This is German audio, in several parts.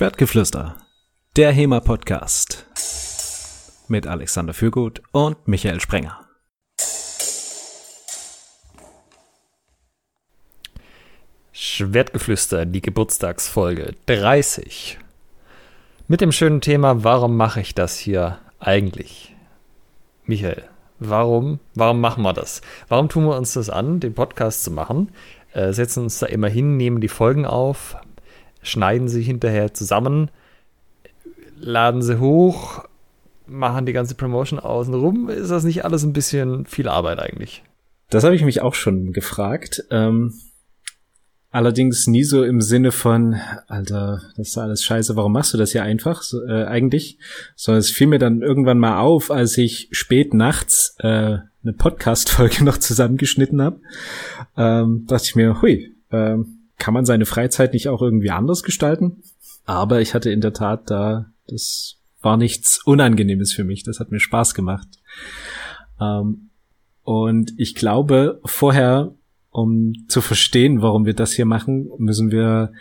Schwertgeflüster, der HEMA-Podcast mit Alexander Fürgut und Michael Sprenger. Schwertgeflüster, die Geburtstagsfolge 30. Mit dem schönen Thema, warum mache ich das hier eigentlich? Michael, warum, warum machen wir das? Warum tun wir uns das an, den Podcast zu machen? Äh, setzen uns da immer hin, nehmen die Folgen auf, schneiden sie hinterher zusammen, laden sie hoch, machen die ganze Promotion außen rum. Ist das nicht alles ein bisschen viel Arbeit eigentlich? Das habe ich mich auch schon gefragt. Ähm, allerdings nie so im Sinne von, Alter, das ist alles scheiße, warum machst du das hier einfach so, äh, eigentlich? Sondern es fiel mir dann irgendwann mal auf, als ich spät nachts äh, eine Podcast-Folge noch zusammengeschnitten habe. Ähm, dachte ich mir, hui, ähm, kann man seine Freizeit nicht auch irgendwie anders gestalten? Aber ich hatte in der Tat da, das war nichts Unangenehmes für mich. Das hat mir Spaß gemacht. Ähm, und ich glaube, vorher, um zu verstehen, warum wir das hier machen, müssen wir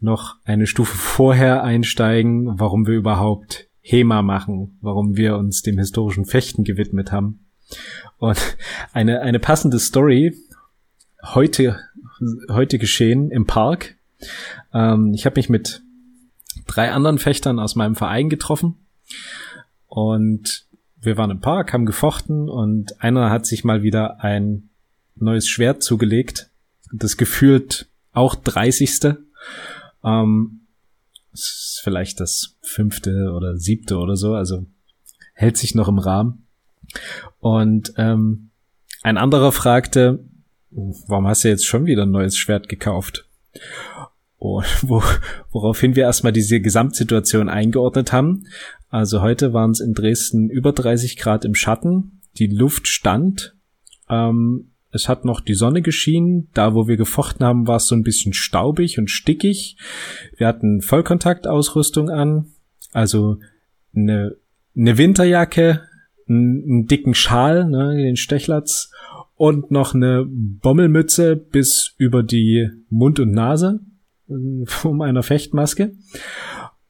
noch eine Stufe vorher einsteigen, warum wir überhaupt HEMA machen, warum wir uns dem historischen Fechten gewidmet haben. Und eine, eine passende Story heute heute geschehen im Park. Ähm, ich habe mich mit drei anderen Fechtern aus meinem Verein getroffen und wir waren im Park, haben gefochten und einer hat sich mal wieder ein neues Schwert zugelegt. Das gefühlt auch 30. Ähm, ist vielleicht das fünfte oder siebte oder so, also hält sich noch im Rahmen. Und ähm, ein anderer fragte, warum hast du jetzt schon wieder ein neues Schwert gekauft? Oh, wo, woraufhin wir erstmal diese Gesamtsituation eingeordnet haben. Also heute waren es in Dresden über 30 Grad im Schatten, die Luft stand, ähm, es hat noch die Sonne geschienen, da wo wir gefochten haben, war es so ein bisschen staubig und stickig. Wir hatten Vollkontaktausrüstung an, also eine, eine Winterjacke, einen, einen dicken Schal, ne, den Stechlatz und noch eine Bommelmütze bis über die Mund und Nase um einer Fechtmaske.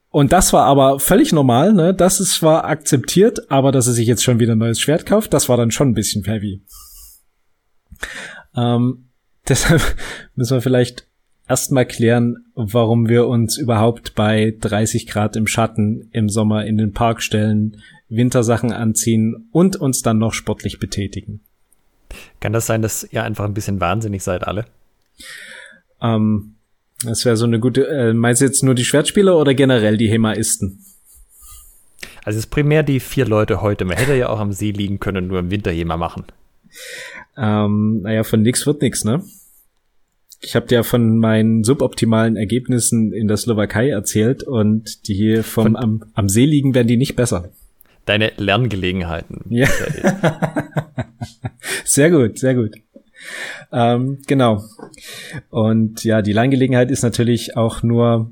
Und das war aber völlig normal, ne? Das ist zwar akzeptiert, aber dass er sich jetzt schon wieder ein neues Schwert kauft, das war dann schon ein bisschen heavy. Ähm, deshalb müssen wir vielleicht erstmal klären, warum wir uns überhaupt bei 30 Grad im Schatten im Sommer in den Park stellen, Wintersachen anziehen und uns dann noch sportlich betätigen. Kann das sein, dass ihr einfach ein bisschen wahnsinnig seid alle? Ähm, das wäre so eine gute. Äh, meinst du jetzt nur die Schwertspieler oder generell die Hemaisten? Also es ist primär die vier Leute heute. Man hätte ja auch am See liegen können, nur im Winter Hema machen. Ähm, naja, von nix wird nix, ne? Ich habe dir von meinen suboptimalen Ergebnissen in der Slowakei erzählt und die hier vom am, am See liegen werden die nicht besser. Deine Lerngelegenheiten. Ja. sehr gut, sehr gut. Ähm, genau. Und ja, die Lerngelegenheit ist natürlich auch nur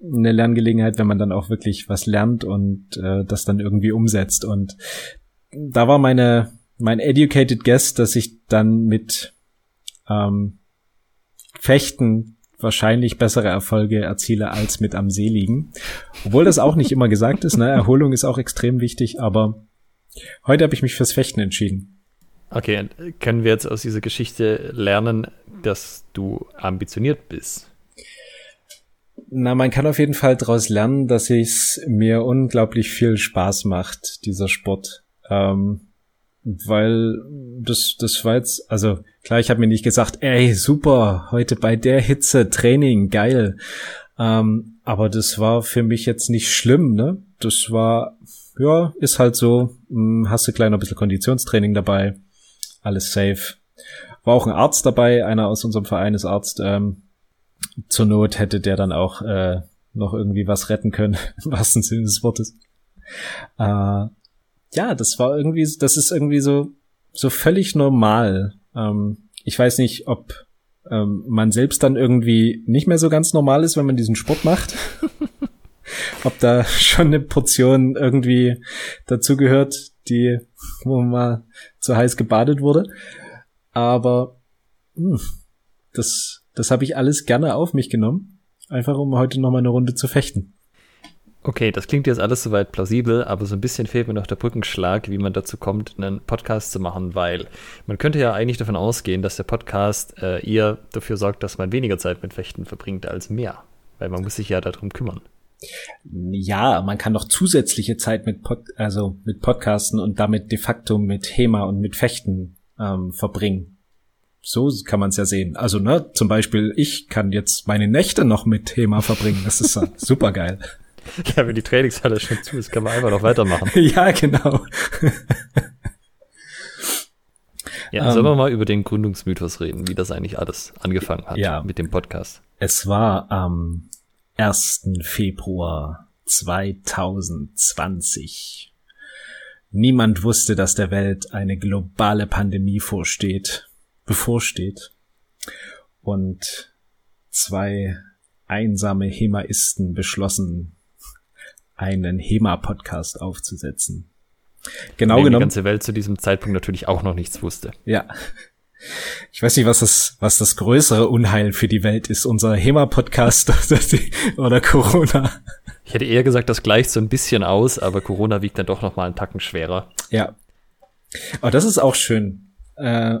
eine Lerngelegenheit, wenn man dann auch wirklich was lernt und äh, das dann irgendwie umsetzt. Und da war meine mein educated guess, dass ich dann mit ähm, Fechten wahrscheinlich bessere Erfolge erziele als mit am See liegen. Obwohl das auch nicht immer gesagt ist, ne? Erholung ist auch extrem wichtig, aber heute habe ich mich fürs Fechten entschieden. Okay, können wir jetzt aus dieser Geschichte lernen, dass du ambitioniert bist? Na, man kann auf jeden Fall daraus lernen, dass es mir unglaublich viel Spaß macht, dieser Sport. Ähm, weil das, das war jetzt, also klar, ich habe mir nicht gesagt, ey, super, heute bei der Hitze Training, geil. Ähm, aber das war für mich jetzt nicht schlimm, ne? Das war, ja, ist halt so, hm, hast du klein ein bisschen Konditionstraining dabei, alles safe. War auch ein Arzt dabei, einer aus unserem Verein ist Arzt. Ähm, zur Not hätte der dann auch äh, noch irgendwie was retten können, im wahrsten Sinne des Wortes. Äh, ja, das war irgendwie, das ist irgendwie so, so völlig normal. Ähm, ich weiß nicht, ob ähm, man selbst dann irgendwie nicht mehr so ganz normal ist, wenn man diesen Sport macht. ob da schon eine Portion irgendwie dazugehört, die, wo man mal zu heiß gebadet wurde. Aber mh, hm, das, das habe ich alles gerne auf mich genommen. Einfach um heute noch mal eine Runde zu fechten. Okay, das klingt jetzt alles soweit plausibel, aber so ein bisschen fehlt mir noch der Brückenschlag, wie man dazu kommt, einen Podcast zu machen, weil man könnte ja eigentlich davon ausgehen, dass der Podcast äh, eher dafür sorgt, dass man weniger Zeit mit Fechten verbringt als mehr, weil man muss sich ja darum kümmern. Ja, man kann noch zusätzliche Zeit mit Pod also mit Podcasten und damit de facto mit HEMA und mit Fechten ähm, verbringen. So kann man es ja sehen. Also, ne, zum Beispiel, ich kann jetzt meine Nächte noch mit HEMA verbringen. Das ist super geil. Ja, wenn die Trainingshalle schon zu ist, kann man einfach noch weitermachen. ja, genau. ja, sollen wir ähm. mal über den Gründungsmythos reden, wie das eigentlich alles angefangen hat ja, mit dem Podcast? Es war am 1. Februar 2020. Niemand wusste, dass der Welt eine globale Pandemie vorsteht, bevorsteht. Und zwei einsame Hemaisten beschlossen, einen HEMA-Podcast aufzusetzen. Genau genommen. Die ganze Welt zu diesem Zeitpunkt natürlich auch noch nichts wusste. Ja. Ich weiß nicht, was das, was das größere Unheil für die Welt ist, unser HEMA-Podcast oder Corona. Ich hätte eher gesagt, das gleicht so ein bisschen aus, aber Corona wiegt dann doch noch mal einen Tacken schwerer. Ja. Aber das ist auch schön. Äh,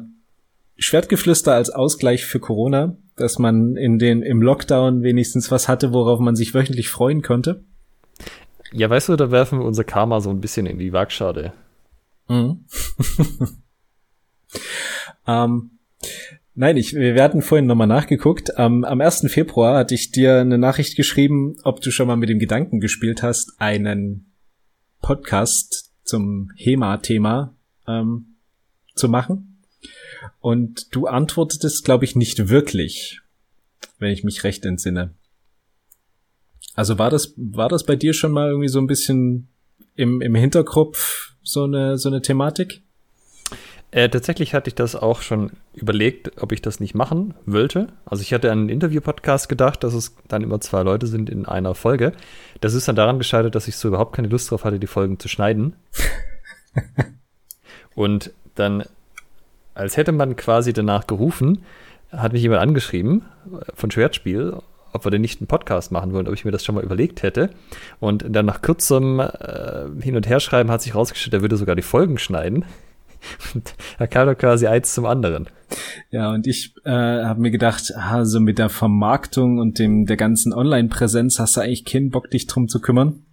Schwertgeflüster als Ausgleich für Corona, dass man in den, im Lockdown wenigstens was hatte, worauf man sich wöchentlich freuen konnte. Ja, weißt du, da werfen wir unser Karma so ein bisschen in die Waagschale. Mhm. ähm, nein, ich, wir hatten vorhin nochmal nachgeguckt. Ähm, am 1. Februar hatte ich dir eine Nachricht geschrieben, ob du schon mal mit dem Gedanken gespielt hast, einen Podcast zum HEMA-Thema ähm, zu machen. Und du antwortetest, glaube ich, nicht wirklich, wenn ich mich recht entsinne. Also war das, war das bei dir schon mal irgendwie so ein bisschen im, im Hinterkopf so eine, so eine Thematik? Äh, tatsächlich hatte ich das auch schon überlegt, ob ich das nicht machen wollte. Also ich hatte an einen Interview-Podcast gedacht, dass es dann immer zwei Leute sind in einer Folge. Das ist dann daran gescheitert, dass ich so überhaupt keine Lust drauf hatte, die Folgen zu schneiden. Und dann, als hätte man quasi danach gerufen, hat mich jemand angeschrieben von Schwertspiel ob wir denn nicht einen Podcast machen wollen, ob ich mir das schon mal überlegt hätte. Und dann nach kurzem äh, Hin- und Herschreiben hat sich rausgestellt, er würde sogar die Folgen schneiden. Er kam doch quasi eins zum anderen. Ja, und ich äh, habe mir gedacht, also mit der Vermarktung und dem der ganzen Online-Präsenz hast du eigentlich keinen Bock, dich drum zu kümmern.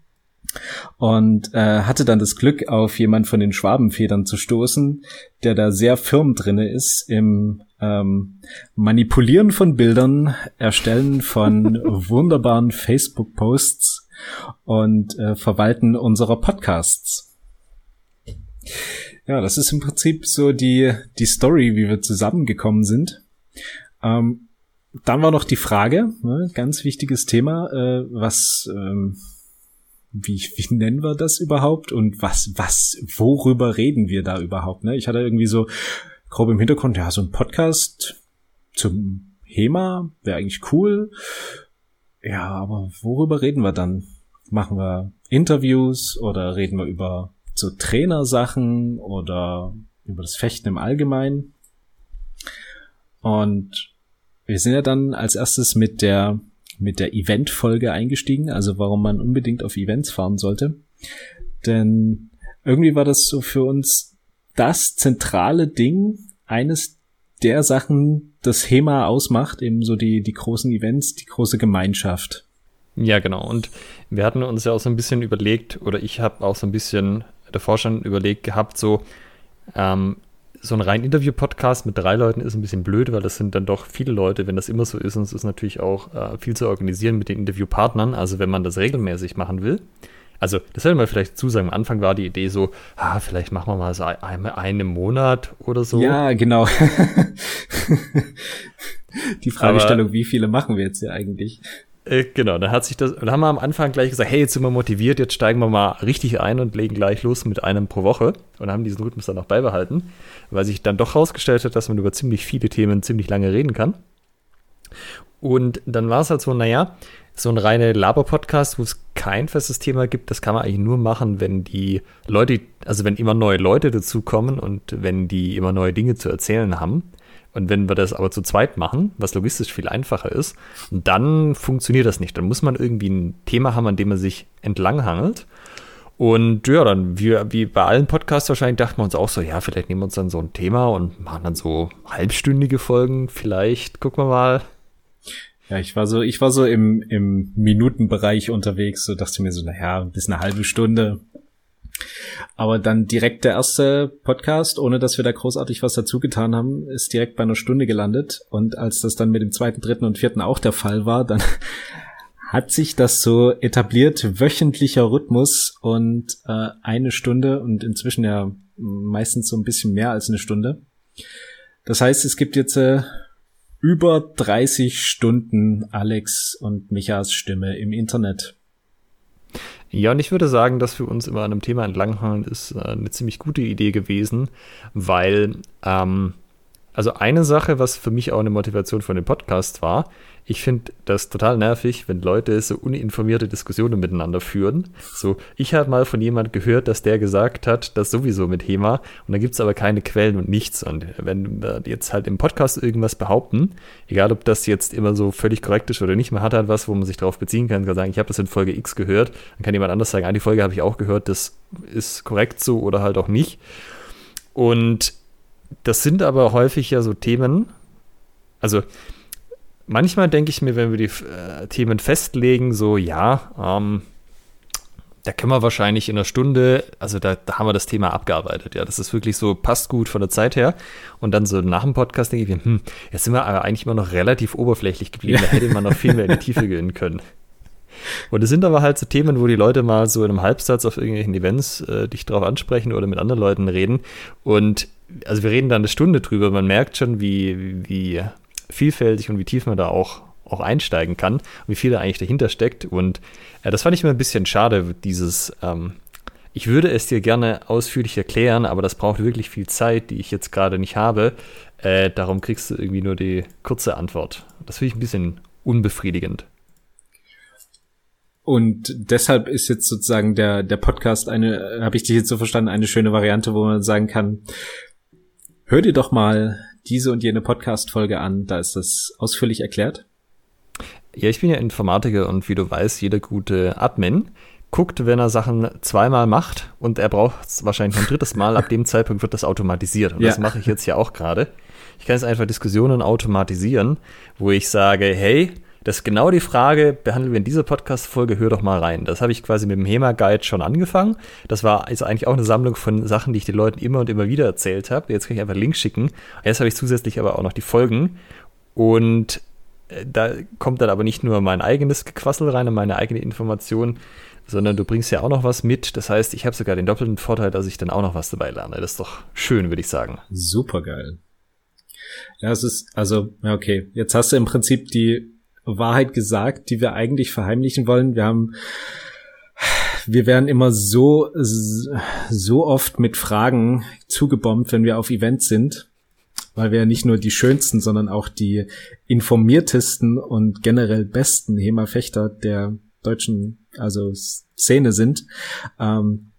Und äh, hatte dann das Glück, auf jemand von den Schwabenfedern zu stoßen, der da sehr firm drinne ist im ähm, Manipulieren von Bildern, Erstellen von wunderbaren Facebook-Posts und äh, Verwalten unserer Podcasts. Ja, das ist im Prinzip so die, die Story, wie wir zusammengekommen sind. Ähm, dann war noch die Frage, ne, ganz wichtiges Thema, äh, was, ähm, wie, wie nennen wir das überhaupt und was, was, worüber reden wir da überhaupt? Ne? Ich hatte irgendwie so grob im Hintergrund, ja, so ein Podcast zum HEMA wäre eigentlich cool. Ja, aber worüber reden wir dann? Machen wir Interviews oder reden wir über so Trainersachen oder über das Fechten im Allgemeinen? Und wir sind ja dann als erstes mit der mit der Event-Folge eingestiegen, also warum man unbedingt auf Events fahren sollte. Denn irgendwie war das so für uns das zentrale Ding, eines der Sachen, das HEMA ausmacht, eben so die, die großen Events, die große Gemeinschaft. Ja, genau. Und wir hatten uns ja auch so ein bisschen überlegt, oder ich habe auch so ein bisschen davor schon überlegt gehabt, so, ähm, so ein rein Interview-Podcast mit drei Leuten ist ein bisschen blöd, weil das sind dann doch viele Leute, wenn das immer so ist. Und es ist natürlich auch äh, viel zu organisieren mit den Interviewpartnern. Also wenn man das regelmäßig machen will, also, das sollte man vielleicht zusagen. Am Anfang war die Idee so, ah, vielleicht machen wir mal so einmal einen Monat oder so. Ja, genau. die Fragestellung, Aber, wie viele machen wir jetzt hier eigentlich? Äh, genau, da hat sich das, da haben wir am Anfang gleich gesagt, hey, jetzt sind wir motiviert, jetzt steigen wir mal richtig ein und legen gleich los mit einem pro Woche und haben diesen Rhythmus dann auch beibehalten, weil sich dann doch herausgestellt hat, dass man über ziemlich viele Themen ziemlich lange reden kann. Und dann war es halt so, naja, so ein reiner Laber-Podcast, wo es kein festes Thema gibt, das kann man eigentlich nur machen, wenn die Leute, also wenn immer neue Leute dazukommen und wenn die immer neue Dinge zu erzählen haben. Und wenn wir das aber zu zweit machen, was logistisch viel einfacher ist, dann funktioniert das nicht. Dann muss man irgendwie ein Thema haben, an dem man sich entlanghangelt. Und ja, dann wie, wie bei allen Podcasts wahrscheinlich dachten wir uns auch so, ja, vielleicht nehmen wir uns dann so ein Thema und machen dann so halbstündige Folgen. Vielleicht gucken wir mal. Ja, ich war so, ich war so im, im Minutenbereich unterwegs, so dachte mir so, naja, bis eine halbe Stunde. Aber dann direkt der erste Podcast, ohne dass wir da großartig was dazu getan haben, ist direkt bei einer Stunde gelandet. Und als das dann mit dem zweiten, dritten und vierten auch der Fall war, dann hat sich das so etabliert, wöchentlicher Rhythmus und äh, eine Stunde und inzwischen ja meistens so ein bisschen mehr als eine Stunde. Das heißt, es gibt jetzt äh, über 30 Stunden Alex und Michas Stimme im Internet. Ja, und ich würde sagen, dass wir uns immer an einem Thema entlanghangeln, ist äh, eine ziemlich gute Idee gewesen, weil ähm, also eine Sache, was für mich auch eine Motivation von dem Podcast war, ich finde das total nervig, wenn Leute so uninformierte Diskussionen miteinander führen. So, ich habe mal von jemand gehört, dass der gesagt hat, das sowieso mit HEMA und da gibt es aber keine Quellen und nichts. Und wenn wir jetzt halt im Podcast irgendwas behaupten, egal ob das jetzt immer so völlig korrekt ist oder nicht, man hat halt was, wo man sich darauf beziehen kann, kann sagen, ich habe das in Folge X gehört, dann kann jemand anders sagen, ah, die Folge habe ich auch gehört, das ist korrekt so oder halt auch nicht. Und das sind aber häufig ja so Themen, also manchmal denke ich mir, wenn wir die äh, Themen festlegen, so ja, ähm, da können wir wahrscheinlich in einer Stunde, also da, da, haben wir das Thema abgearbeitet. Ja, das ist wirklich so, passt gut von der Zeit her. Und dann so nach dem Podcast denke ich mir, hm, jetzt sind wir aber eigentlich immer noch relativ oberflächlich geblieben. Da hätte man noch viel mehr in die Tiefe gehen können. Und es sind aber halt so Themen, wo die Leute mal so in einem Halbsatz auf irgendwelchen Events äh, dich drauf ansprechen oder mit anderen Leuten reden. Und also wir reden da eine Stunde drüber. Man merkt schon, wie, wie vielfältig und wie tief man da auch, auch einsteigen kann und wie viel da eigentlich dahinter steckt. Und äh, das fand ich mir ein bisschen schade, dieses, ähm, ich würde es dir gerne ausführlich erklären, aber das braucht wirklich viel Zeit, die ich jetzt gerade nicht habe. Äh, darum kriegst du irgendwie nur die kurze Antwort. Das finde ich ein bisschen unbefriedigend. Und deshalb ist jetzt sozusagen der, der Podcast eine, habe ich dich jetzt so verstanden, eine schöne Variante, wo man sagen kann, hör dir doch mal diese und jene Podcast-Folge an, da ist das ausführlich erklärt. Ja, ich bin ja Informatiker und wie du weißt, jeder gute Admin guckt, wenn er Sachen zweimal macht und er braucht es wahrscheinlich ein drittes Mal, ab dem Zeitpunkt wird das automatisiert. Und ja. das mache ich jetzt ja auch gerade. Ich kann jetzt einfach Diskussionen automatisieren, wo ich sage, hey, das ist genau die Frage, behandeln wir in dieser Podcast-Folge, hör doch mal rein. Das habe ich quasi mit dem HEMA-Guide schon angefangen. Das war also eigentlich auch eine Sammlung von Sachen, die ich den Leuten immer und immer wieder erzählt habe. Jetzt kann ich einfach Links schicken. Jetzt habe ich zusätzlich aber auch noch die Folgen. Und äh, da kommt dann aber nicht nur mein eigenes Gequassel rein und meine eigene Information, sondern du bringst ja auch noch was mit. Das heißt, ich habe sogar den doppelten Vorteil, dass ich dann auch noch was dabei lerne. Das ist doch schön, würde ich sagen. Super geil. Ja, es ist, also, okay. Jetzt hast du im Prinzip die Wahrheit gesagt, die wir eigentlich verheimlichen wollen. Wir haben, wir werden immer so, so oft mit Fragen zugebombt, wenn wir auf Events sind, weil wir ja nicht nur die schönsten, sondern auch die informiertesten und generell besten HEMA-Fechter der deutschen, also Szene sind. Ähm,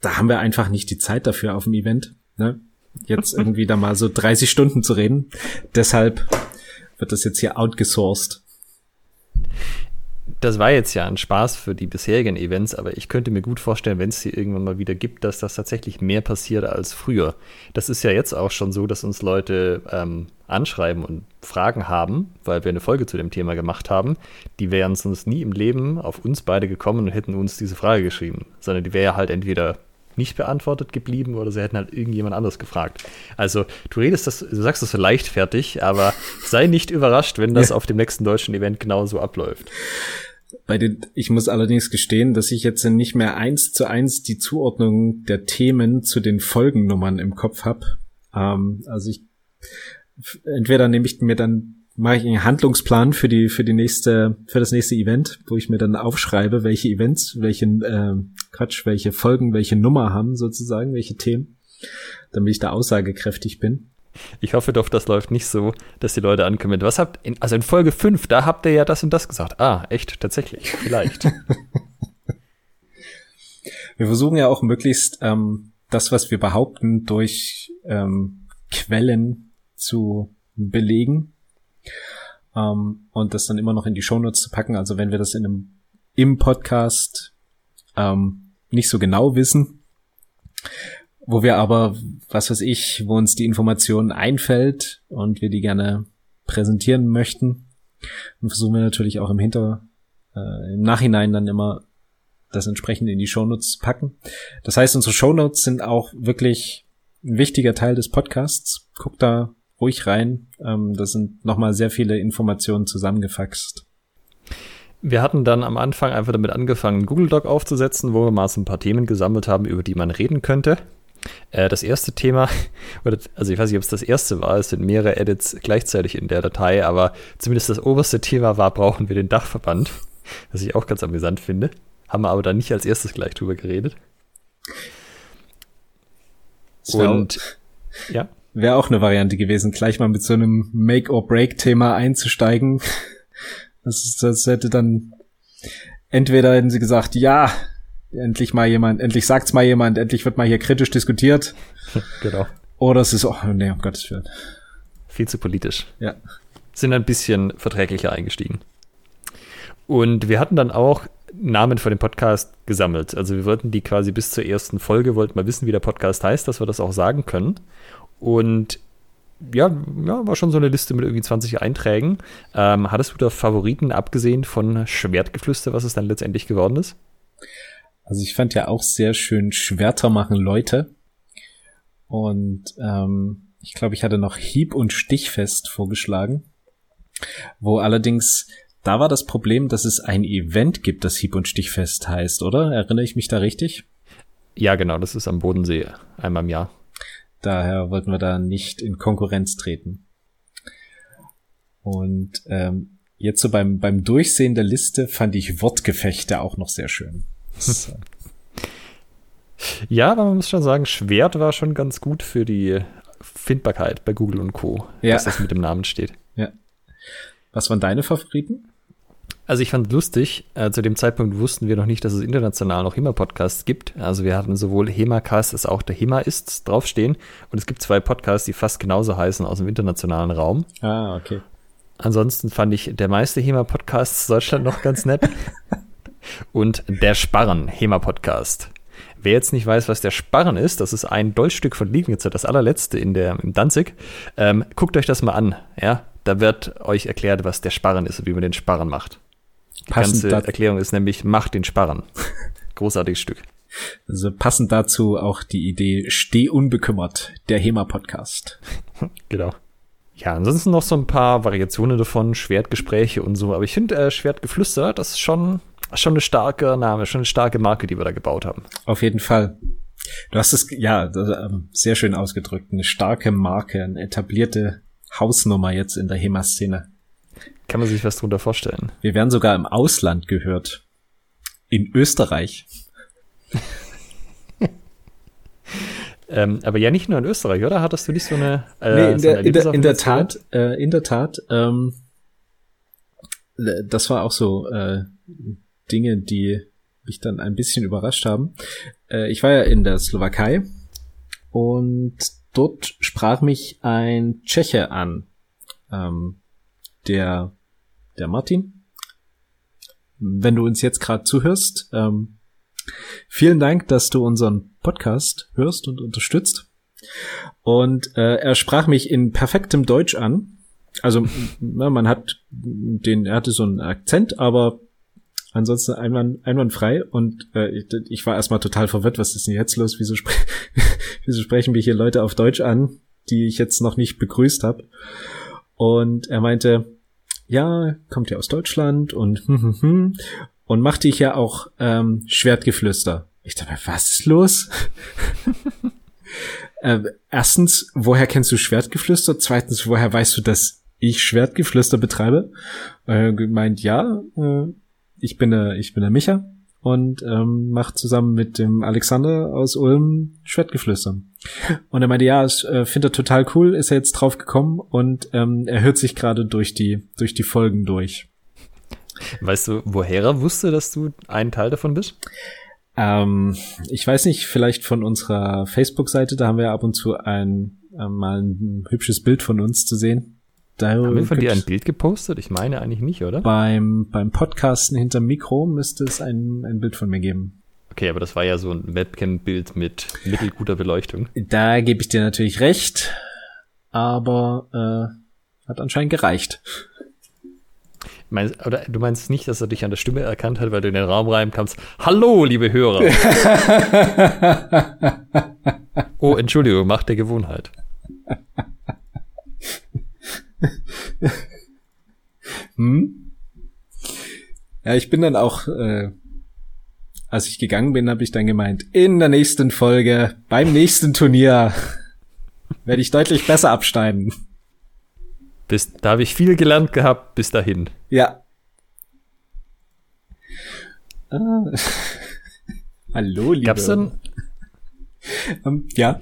da haben wir einfach nicht die Zeit dafür auf dem Event. Ne? Jetzt irgendwie da mal so 30 Stunden zu reden. Deshalb wird das jetzt hier outgesourced das war jetzt ja ein Spaß für die bisherigen Events, aber ich könnte mir gut vorstellen, wenn es sie irgendwann mal wieder gibt, dass das tatsächlich mehr passiert als früher. Das ist ja jetzt auch schon so, dass uns Leute ähm, anschreiben und Fragen haben, weil wir eine Folge zu dem Thema gemacht haben. Die wären sonst nie im Leben auf uns beide gekommen und hätten uns diese Frage geschrieben, sondern die wäre halt entweder nicht beantwortet geblieben oder sie hätten halt irgendjemand anderes gefragt. Also du redest das, du sagst das so leichtfertig, aber sei nicht überrascht, wenn das ja. auf dem nächsten deutschen Event genauso abläuft. Bei den, ich muss allerdings gestehen, dass ich jetzt nicht mehr eins zu eins die Zuordnung der Themen zu den Folgennummern im Kopf habe. Ähm, also ich entweder nehme ich mir dann mache ich einen Handlungsplan für die für die nächste für das nächste Event, wo ich mir dann aufschreibe, welche Events, welchen äh, Quatsch, welche Folgen, welche Nummer haben sozusagen, welche Themen, damit ich da aussagekräftig bin. Ich hoffe doch, das läuft nicht so, dass die Leute ankommen. Was habt in, also in Folge 5, da habt ihr ja das und das gesagt. Ah, echt, tatsächlich, vielleicht. wir versuchen ja auch möglichst ähm, das, was wir behaupten, durch ähm, Quellen zu belegen ähm, und das dann immer noch in die Shownotes zu packen. Also wenn wir das in einem im Podcast ähm, nicht so genau wissen, wo wir aber, was weiß ich, wo uns die Information einfällt und wir die gerne präsentieren möchten, dann versuchen wir natürlich auch im Hinter, äh, im Nachhinein dann immer das entsprechend in die Shownotes zu packen. Das heißt, unsere Shownotes sind auch wirklich ein wichtiger Teil des Podcasts. Guckt da ruhig rein. Ähm, da sind nochmal sehr viele Informationen zusammengefaxt. Wir hatten dann am Anfang einfach damit angefangen, Google Doc aufzusetzen, wo wir mal so ein paar Themen gesammelt haben, über die man reden könnte. Äh, das erste Thema, also ich weiß nicht, ob es das erste war, es sind mehrere Edits gleichzeitig in der Datei, aber zumindest das oberste Thema war, brauchen wir den Dachverband, was ich auch ganz amüsant finde. Haben wir aber dann nicht als erstes gleich drüber geredet. Und ja. Wäre auch eine Variante gewesen, gleich mal mit so einem Make-or-Break-Thema einzusteigen. Das, ist, das hätte dann entweder hätten sie gesagt, ja, endlich mal jemand, endlich sagt's mal jemand, endlich wird mal hier kritisch diskutiert. genau. Oder es ist, oh nee, um Gottes Willen. Viel zu politisch. Ja. Sind ein bisschen verträglicher eingestiegen. Und wir hatten dann auch Namen für den Podcast gesammelt. Also wir wollten die quasi bis zur ersten Folge, wollten mal wissen, wie der Podcast heißt, dass wir das auch sagen können. Und ja, ja, war schon so eine Liste mit irgendwie 20 Einträgen. Ähm, hattest du da Favoriten, abgesehen von Schwertgeflüster, was es dann letztendlich geworden ist? Also ich fand ja auch sehr schön Schwerter machen Leute. Und ähm, ich glaube, ich hatte noch Hieb- und Stichfest vorgeschlagen. Wo allerdings, da war das Problem, dass es ein Event gibt, das Hieb- und Stichfest heißt, oder? Erinnere ich mich da richtig? Ja, genau, das ist am Bodensee einmal im Jahr. Daher wollten wir da nicht in Konkurrenz treten. Und ähm, jetzt so beim, beim Durchsehen der Liste fand ich Wortgefechte auch noch sehr schön. Ja, aber man muss schon sagen, Schwert war schon ganz gut für die Findbarkeit bei Google und Co., ja. dass das mit dem Namen steht. Ja. Was waren deine Favoriten? Also ich fand lustig, äh, zu dem Zeitpunkt wussten wir noch nicht, dass es international noch HEMA-Podcasts gibt. Also wir hatten sowohl HEMA-Cast als auch der HEMA ist draufstehen. Und es gibt zwei Podcasts, die fast genauso heißen aus dem internationalen Raum. Ah, okay. Ansonsten fand ich der meiste HEMA-Podcasts Deutschland noch ganz nett. Und der Sparren, HEMA-Podcast. Wer jetzt nicht weiß, was der Sparren ist, das ist ein Dolchstück von Liegnitzer, das allerletzte in der, im Danzig. Ähm, guckt euch das mal an, ja. Da wird euch erklärt, was der Sparren ist und wie man den Sparren macht. Die passend ganze Erklärung ist nämlich, macht den Sparren. Großartiges Stück. Also passend dazu auch die Idee, steh unbekümmert, der HEMA-Podcast. genau. Ja, ansonsten noch so ein paar Variationen davon, Schwertgespräche und so. Aber ich finde, äh, Schwertgeflüster, das ist schon, schon eine starke Name, schon eine starke Marke, die wir da gebaut haben. Auf jeden Fall. Du hast es, ja, das, ähm, sehr schön ausgedrückt. Eine starke Marke, eine etablierte Hausnummer jetzt in der HEMA-Szene. Kann man sich was drunter vorstellen? Wir werden sogar im Ausland gehört. In Österreich. ähm, aber ja nicht nur in Österreich, oder? Hattest du nicht so eine? Äh, nee, in, so der, in, der, in der Tat, äh, in der Tat. Ähm, das war auch so äh, Dinge, die mich dann ein bisschen überrascht haben. Äh, ich war ja in der Slowakei und dort sprach mich ein Tscheche an, ähm, der, der Martin. Wenn du uns jetzt gerade zuhörst, ähm, vielen Dank, dass du unseren Podcast hörst und unterstützt. Und äh, er sprach mich in perfektem Deutsch an. Also man hat den, er hatte so einen Akzent, aber ansonsten einwand, einwandfrei. Und äh, ich, ich war erstmal total verwirrt, was ist denn jetzt los? Wieso, spre wieso sprechen mich hier Leute auf Deutsch an, die ich jetzt noch nicht begrüßt habe? Und er meinte, ja, kommt ja aus Deutschland und hm, hm, hm, und macht dich ja auch ähm, Schwertgeflüster. Ich dachte, was ist los? äh, erstens, woher kennst du Schwertgeflüster? Zweitens, woher weißt du, dass ich Schwertgeflüster betreibe? Äh, gemeint, ja, äh, ich bin der, ich bin der Micha und ähm, macht zusammen mit dem Alexander aus Ulm Schwertgeflüster. Und er meinte, ja, ich äh, finde er total cool, ist er jetzt drauf gekommen und ähm, er hört sich gerade durch die, durch die Folgen durch. Weißt du, woher er wusste, dass du ein Teil davon bist? Ähm, ich weiß nicht, vielleicht von unserer Facebook-Seite, da haben wir ab und zu ein äh, mal ein hübsches Bild von uns zu sehen. Da Haben wir von dir ein Bild gepostet? Ich meine eigentlich nicht, oder? beim, beim Podcasten hinterm Mikro müsste es ein, ein Bild von mir geben. Okay, aber das war ja so ein Webcam-Bild mit mittelguter Beleuchtung. Da gebe ich dir natürlich recht, aber äh, hat anscheinend gereicht. Meinst, oder du meinst nicht, dass er dich an der Stimme erkannt hat, weil du in den Raum reinkamst. Hallo, liebe Hörer. oh, Entschuldigung, Macht der Gewohnheit. Hm? Ja, ich bin dann auch, äh, als ich gegangen bin, habe ich dann gemeint, in der nächsten Folge, beim nächsten Turnier werde ich deutlich besser abschneiden. Bis, da habe ich viel gelernt gehabt, bis dahin. Ja. Ah. Hallo, liebe. Gab's denn, Ähm, ja.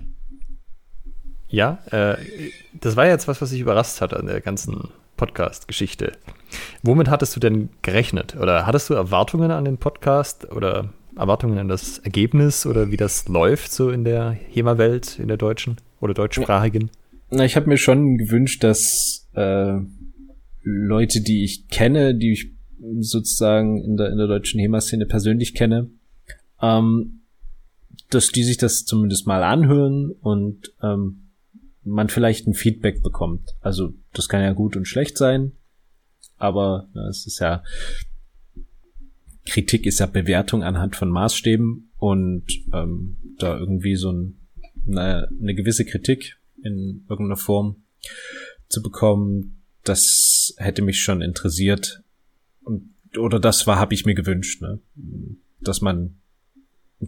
ja, äh, das war jetzt was, was sich überrascht hat an der ganzen Podcast-Geschichte. Womit hattest du denn gerechnet? Oder hattest du Erwartungen an den Podcast oder Erwartungen an das Ergebnis oder wie das läuft so in der HEMA-Welt, in der deutschen oder deutschsprachigen? Na, ich habe mir schon gewünscht, dass äh, Leute, die ich kenne, die ich sozusagen in der, in der deutschen HEMA-Szene persönlich kenne, ähm, dass die sich das zumindest mal anhören und ähm, man vielleicht ein Feedback bekommt. Also das kann ja gut und schlecht sein, aber ja, es ist ja Kritik ist ja Bewertung anhand von Maßstäben und ähm, da irgendwie so ein, eine, eine gewisse Kritik in irgendeiner Form zu bekommen, das hätte mich schon interessiert und oder das war habe ich mir gewünscht, ne? dass man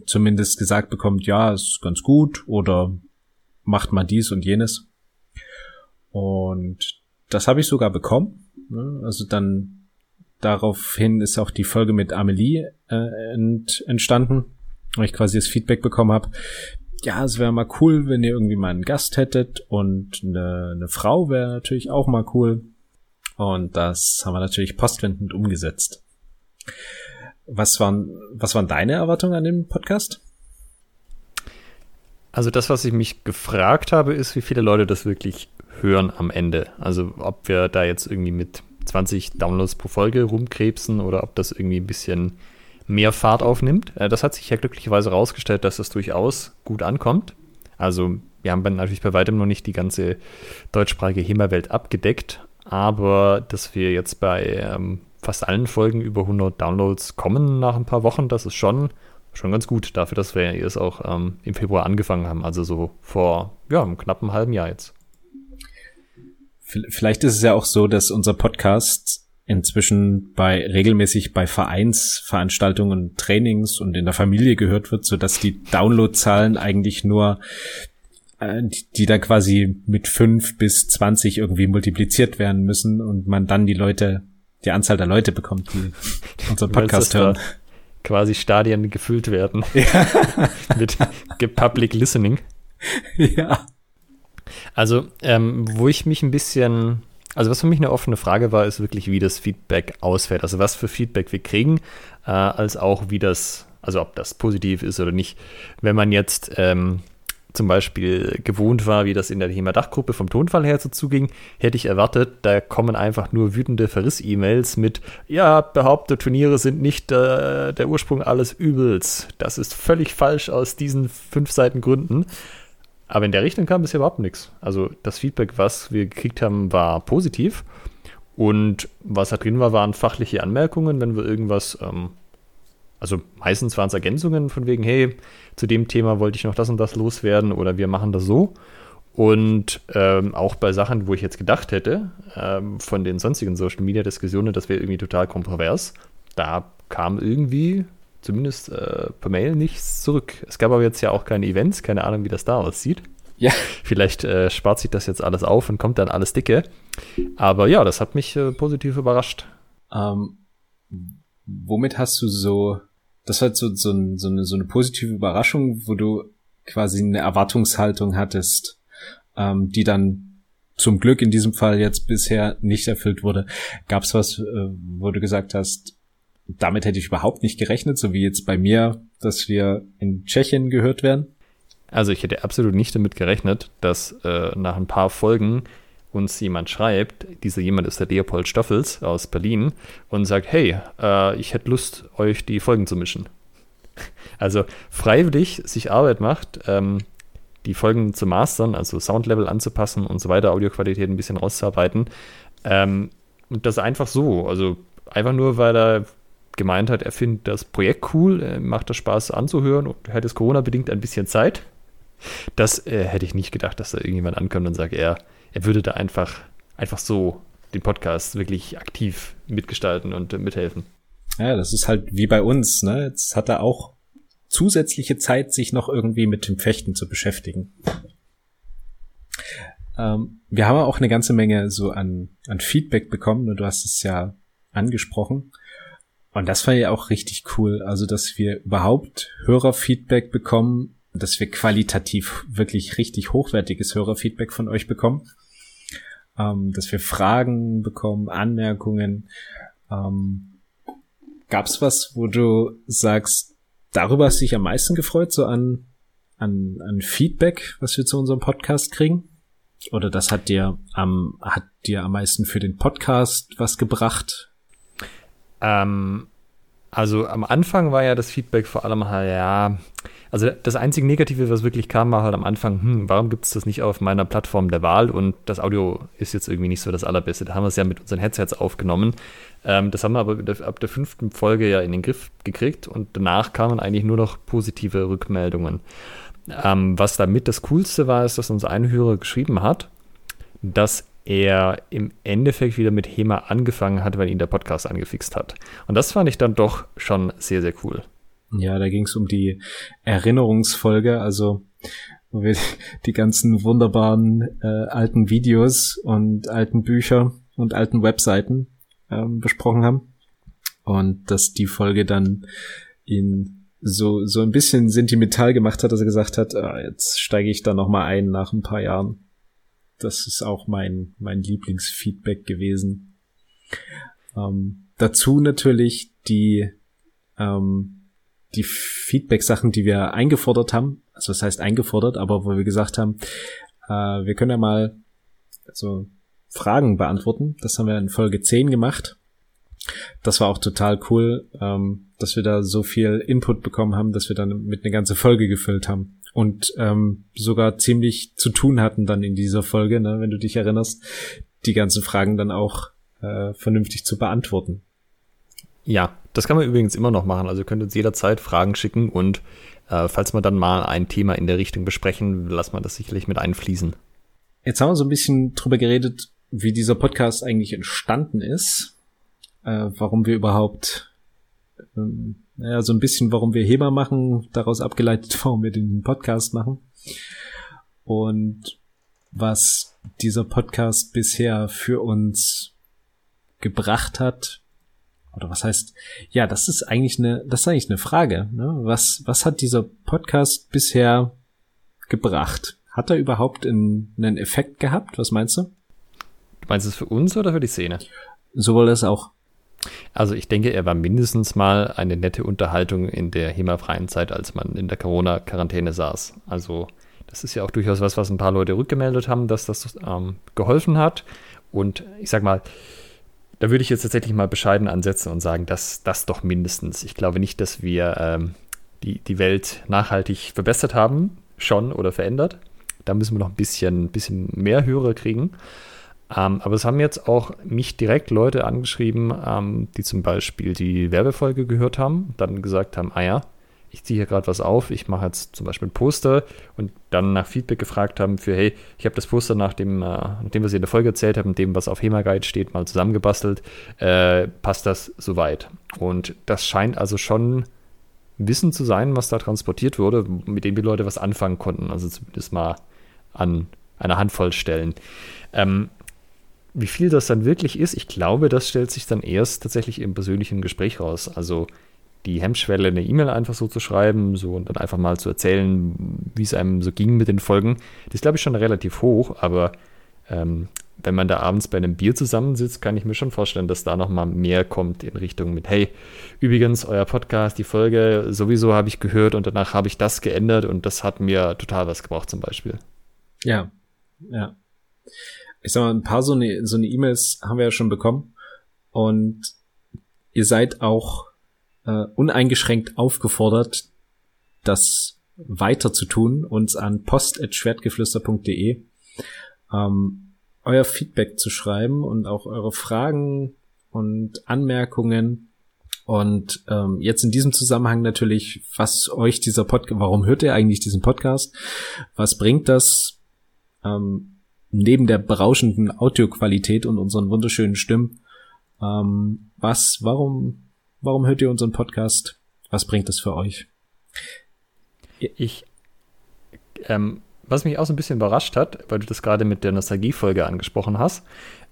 zumindest gesagt bekommt, ja, ist ganz gut oder macht mal dies und jenes. Und das habe ich sogar bekommen. Ne? Also dann daraufhin ist auch die Folge mit Amelie äh, ent, entstanden, weil ich quasi das Feedback bekommen habe. Ja, es wäre mal cool, wenn ihr irgendwie mal einen Gast hättet und eine, eine Frau wäre natürlich auch mal cool. Und das haben wir natürlich postwendend umgesetzt. Was waren, was waren deine Erwartungen an den Podcast? Also das, was ich mich gefragt habe, ist, wie viele Leute das wirklich hören am Ende. Also ob wir da jetzt irgendwie mit 20 Downloads pro Folge rumkrebsen oder ob das irgendwie ein bisschen mehr Fahrt aufnimmt. Äh, Das hat sich ja glücklicherweise herausgestellt, dass das durchaus gut ankommt. Also wir haben natürlich bei weitem noch nicht die ganze deutschsprachige HEMA-Welt abgedeckt, aber dass wir jetzt bei ähm, fast allen Folgen über 100 Downloads kommen nach ein paar Wochen, das ist schon, schon ganz gut dafür, dass wir es auch ähm, im Februar angefangen haben, also so vor ja, einem knappen halben Jahr jetzt. Vielleicht ist es ja auch so, dass unser Podcast inzwischen bei regelmäßig bei Vereinsveranstaltungen, Trainings und in der Familie gehört wird, so dass die Downloadzahlen eigentlich nur äh, die, die dann quasi mit fünf bis zwanzig irgendwie multipliziert werden müssen und man dann die Leute, die Anzahl der Leute bekommt, die unseren meinst, Podcast dass hören. Quasi Stadien gefüllt werden mit ge- Public Listening. ja. Also, ähm, wo ich mich ein bisschen, also was für mich eine offene Frage war, ist wirklich, wie das Feedback ausfällt. Also was für Feedback wir kriegen, äh, als auch wie das, also ob das positiv ist oder nicht. Wenn man jetzt ähm, zum Beispiel gewohnt war, wie das in der HEMA-Dachgruppe vom Tonfall her so zuging, hätte ich erwartet, da kommen einfach nur wütende Verriss-E-Mails mit, ja, behauptet, Turniere sind nicht äh, der Ursprung alles Übels. Das ist völlig falsch aus diesen fünf Seiten Gründen. Aber in der Richtung kam bisher überhaupt nichts. Also das Feedback, was wir gekriegt haben, war positiv. Und was da drin war, waren fachliche Anmerkungen, wenn wir irgendwas, ähm, also meistens waren es Ergänzungen von wegen, hey, zu dem Thema wollte ich noch das und das loswerden oder wir machen das so. Und ähm, auch bei Sachen, wo ich jetzt gedacht hätte, ähm, von den sonstigen Social Media Diskussionen, das wäre irgendwie total kontrovers, da kam irgendwie, zumindest äh, per Mail, nichts zurück. Es gab aber jetzt ja auch keine Events, keine Ahnung, wie das da aussieht. Ja. Vielleicht äh, spart sich das jetzt alles auf und kommt dann alles dicke. Aber ja, das hat mich äh, positiv überrascht. Ähm, womit hast du so, das war jetzt so, so, so, eine, so eine positive Überraschung, wo du quasi eine Erwartungshaltung hattest, ähm, die dann zum Glück in diesem Fall jetzt bisher nicht erfüllt wurde. Gab es was, äh, wo du gesagt hast, damit hätte ich überhaupt nicht gerechnet, so wie jetzt bei mir, dass wir in Tschechien gehört werden? Also ich hätte absolut nicht damit gerechnet, dass äh, nach ein paar Folgen uns jemand schreibt, dieser jemand ist der Leopold Stoffels aus Berlin und sagt, hey, äh, ich hätte Lust, euch die Folgen zu mischen. Also freiwillig sich Arbeit macht, ähm, die Folgen zu mastern, also Soundlevel anzupassen und so weiter, Audioqualität ein bisschen rauszuarbeiten. Ähm, und das einfach so, also einfach nur, weil er gemeint hat, er findet das Projekt cool, er macht das Spaß anzuhören und hat es Corona-bedingt ein bisschen Zeit. Das äh, hätte ich nicht gedacht, dass da irgendjemand ankommt und sagt, er, er würde da einfach, einfach so den Podcast wirklich aktiv mitgestalten und äh, mithelfen. Ja, das ist halt wie bei uns, ne? Jetzt hat er auch zusätzliche Zeit, sich noch irgendwie mit dem Fechten zu beschäftigen. Ähm, wir haben auch eine ganze Menge so an, an Feedback bekommen. Ne? Du hast es ja angesprochen. Und das war ja auch richtig cool. Also, dass wir überhaupt Hörerfeedback bekommen, dass wir qualitativ wirklich richtig hochwertiges Hörerfeedback von euch bekommen. Ähm, dass wir Fragen bekommen, Anmerkungen. Ähm, gab's was, wo du sagst, darüber hast du dich am meisten gefreut, so an, an, an Feedback, was wir zu unserem Podcast kriegen? Oder das hat dir am, hat dir am meisten für den Podcast was gebracht? Ähm, also am Anfang war ja das Feedback vor allem halt, ja, also das einzige Negative, was wirklich kam, war halt am Anfang, hm, warum gibt es das nicht auf meiner Plattform der Wahl und das Audio ist jetzt irgendwie nicht so das allerbeste. Da haben wir es ja mit unseren Headsets aufgenommen. Ähm, das haben wir aber ab der fünften Folge ja in den Griff gekriegt und danach kamen eigentlich nur noch positive Rückmeldungen. Ähm, was damit das Coolste war, ist, dass uns ein Hörer geschrieben hat, dass er im Endeffekt wieder mit HEMA angefangen hat, weil ihn der Podcast angefixt hat. Und das fand ich dann doch schon sehr, sehr cool. Ja, da ging es um die Erinnerungsfolge, also wo wir die ganzen wunderbaren äh, alten Videos und alten Bücher und alten Webseiten ähm, besprochen haben. Und dass die Folge dann ihn so, so ein bisschen sentimental gemacht hat, dass er gesagt hat, ah, jetzt steige ich da nochmal ein nach ein paar Jahren. Das ist auch mein, mein Lieblingsfeedback gewesen. Ähm, dazu natürlich die, ähm, die Feedback-Sachen, die wir eingefordert haben. Also das heißt eingefordert, aber wo wir gesagt haben, äh, wir können ja mal so Fragen beantworten. Das haben wir in Folge 10 gemacht. Das war auch total cool, ähm, dass wir da so viel Input bekommen haben, dass wir dann mit eine ganze Folge gefüllt haben und ähm, sogar ziemlich zu tun hatten dann in dieser Folge, ne, wenn du dich erinnerst, die ganzen Fragen dann auch äh, vernünftig zu beantworten. Ja, das kann man übrigens immer noch machen. Also ihr könnt uns jederzeit Fragen schicken und äh, falls wir dann mal ein Thema in der Richtung besprechen, lassen wir das sicherlich mit einfließen. Jetzt haben wir so ein bisschen drüber geredet, wie dieser Podcast eigentlich entstanden ist, äh, warum wir überhaupt, ähm, naja, so ein bisschen, warum wir Heber machen, daraus abgeleitet, warum wir den Podcast machen. Und was dieser Podcast bisher für uns gebracht hat, oder was heißt, ja, das ist eigentlich eine, das ist eigentlich eine Frage. Ne? Was, was hat dieser Podcast bisher gebracht? Hat er überhaupt einen, einen Effekt gehabt? Was meinst du? Meinst du es für uns oder für die Szene? Sowohl das auch. Also ich denke, er war mindestens mal eine nette Unterhaltung in der HEMA-freien Zeit, als man in der Corona-Quarantäne saß. Also das ist ja auch durchaus was, was ein paar Leute rückgemeldet haben, dass das ähm, geholfen hat. Und ich sag mal, da würde ich jetzt tatsächlich mal bescheiden ansetzen und sagen, dass das doch mindestens. Ich glaube nicht, dass wir ähm, die, die Welt nachhaltig verbessert haben, schon oder verändert. Da müssen wir noch ein bisschen, bisschen mehr Hörer kriegen. Ähm, aber es haben jetzt auch mich direkt Leute angeschrieben, ähm, die zum Beispiel die Werbefolge gehört haben, dann gesagt haben, ah ja, ich ziehe hier gerade was auf, ich mache jetzt zum Beispiel ein Poster und dann nach Feedback gefragt haben für, hey, ich habe das Poster nach dem, äh, nach dem, was ihr in der Folge erzählt habt und dem, was auf HEMA Guide steht, mal zusammengebastelt, äh, passt das soweit? Und das scheint also schon Wissen zu sein, was da transportiert wurde, mit dem die Leute was anfangen konnten, also zumindest mal an einer Handvoll Stellen. Ähm, wie viel das dann wirklich ist, ich glaube, das stellt sich dann erst tatsächlich im persönlichen Gespräch raus. Also die Hemmschwelle, eine E-Mail einfach so zu schreiben, so und dann einfach mal zu erzählen, wie es einem so ging mit den Folgen, das ist, glaube ich, schon relativ hoch, aber ähm, wenn man da abends bei einem Bier zusammensitzt, kann ich mir schon vorstellen, dass da nochmal mehr kommt in Richtung mit, hey, übrigens, euer Podcast, die Folge, sowieso habe ich gehört und danach habe ich das geändert und das hat mir total was gebraucht zum Beispiel. Ja, ja. Ich sag mal, ein paar so eine so eine E-Mails haben wir ja schon bekommen und ihr seid auch äh, uneingeschränkt aufgefordert, das weiter zu tun, uns an post.schwertgeflüster.de ähm, euer Feedback zu schreiben und auch eure Fragen und Anmerkungen. Und ähm, jetzt in diesem Zusammenhang natürlich, was euch dieser Podcast, warum hört ihr eigentlich diesen Podcast? Was bringt das ähm, neben der berauschenden Audioqualität und unseren wunderschönen Stimmen? Ähm, was, warum, warum hört ihr unseren Podcast? Was bringt das für euch? Ich ähm, was mich auch so ein bisschen überrascht hat, weil du das gerade mit der Nostalgie-Folge angesprochen hast,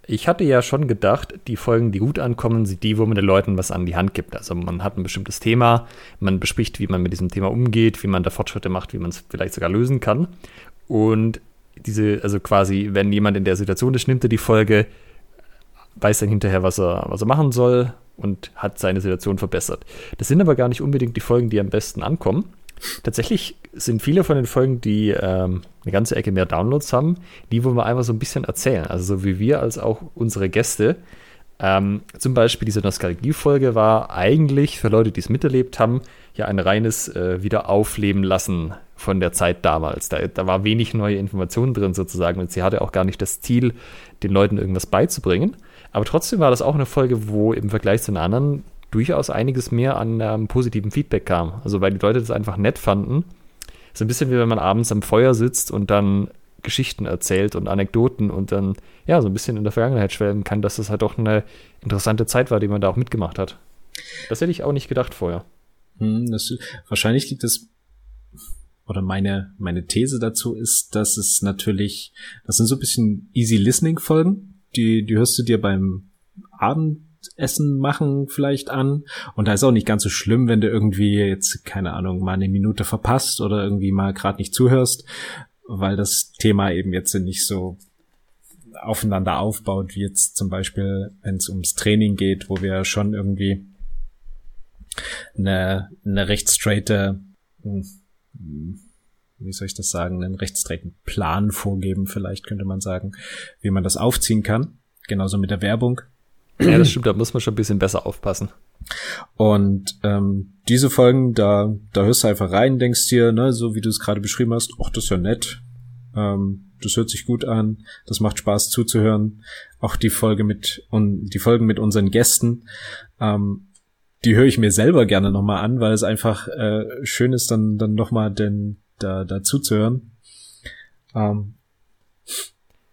ich hatte ja schon gedacht, die Folgen, die gut ankommen, sind die, wo man den Leuten was an die Hand gibt. Also man hat ein bestimmtes Thema, man bespricht, wie man mit diesem Thema umgeht, wie man da Fortschritte macht, wie man es vielleicht sogar lösen kann. Und diese, also quasi, wenn jemand in der Situation ist, nimmt er die Folge, weiß dann hinterher, was er, was er machen soll und hat seine Situation verbessert. Das sind aber gar nicht unbedingt die Folgen, die am besten ankommen. Tatsächlich sind viele von den Folgen, die ähm, eine ganze Ecke mehr Downloads haben, die, wo wir einfach so ein bisschen erzählen. Also so wie wir als auch unsere Gäste. Ähm, zum Beispiel diese Nostalgie-Folge war eigentlich für Leute, die es miterlebt haben, ja ein reines äh, Wiederaufleben lassen von der Zeit damals. Da, da war wenig neue Informationen drin sozusagen und sie hatte auch gar nicht das Ziel, den Leuten irgendwas beizubringen. Aber trotzdem war das auch eine Folge, wo im Vergleich zu den anderen durchaus einiges mehr an ähm, positivem Feedback kam. Also weil die Leute das einfach nett fanden. So ein bisschen wie wenn man abends am Feuer sitzt und dann Geschichten erzählt und Anekdoten und dann ja so ein bisschen in der Vergangenheit schwelgen kann, dass das halt doch eine interessante Zeit war, die man da auch mitgemacht hat. Das hätte ich auch nicht gedacht vorher. Hm, das, wahrscheinlich liegt es oder meine meine These dazu ist, dass es natürlich das sind so ein bisschen easy listening Folgen, die die hörst du dir beim Abend Essen machen vielleicht an. Und da ist auch nicht ganz so schlimm, wenn du irgendwie jetzt, keine Ahnung, mal eine Minute verpasst oder irgendwie mal gerade nicht zuhörst, weil das Thema eben jetzt nicht so aufeinander aufbaut, wie jetzt zum Beispiel, wenn es ums Training geht, wo wir schon irgendwie eine, eine recht straighte, hm, wie soll ich das sagen, einen recht straighten Plan vorgeben, vielleicht könnte man sagen, wie man das aufziehen kann. Genauso mit der Werbung. Ja, das stimmt, da muss man schon ein bisschen besser aufpassen. Und ähm, diese Folgen, da, da hörst du einfach rein, denkst dir, ne, so wie du es gerade beschrieben hast, ach, das ist ja nett. Ähm, das hört sich gut an, das macht Spaß zuzuhören. Auch die Folge mit und die Folgen mit unseren Gästen, ähm, die höre ich mir selber gerne nochmal an, weil es einfach äh, schön ist, dann, dann nochmal den, da, da zuzuhören. Ähm,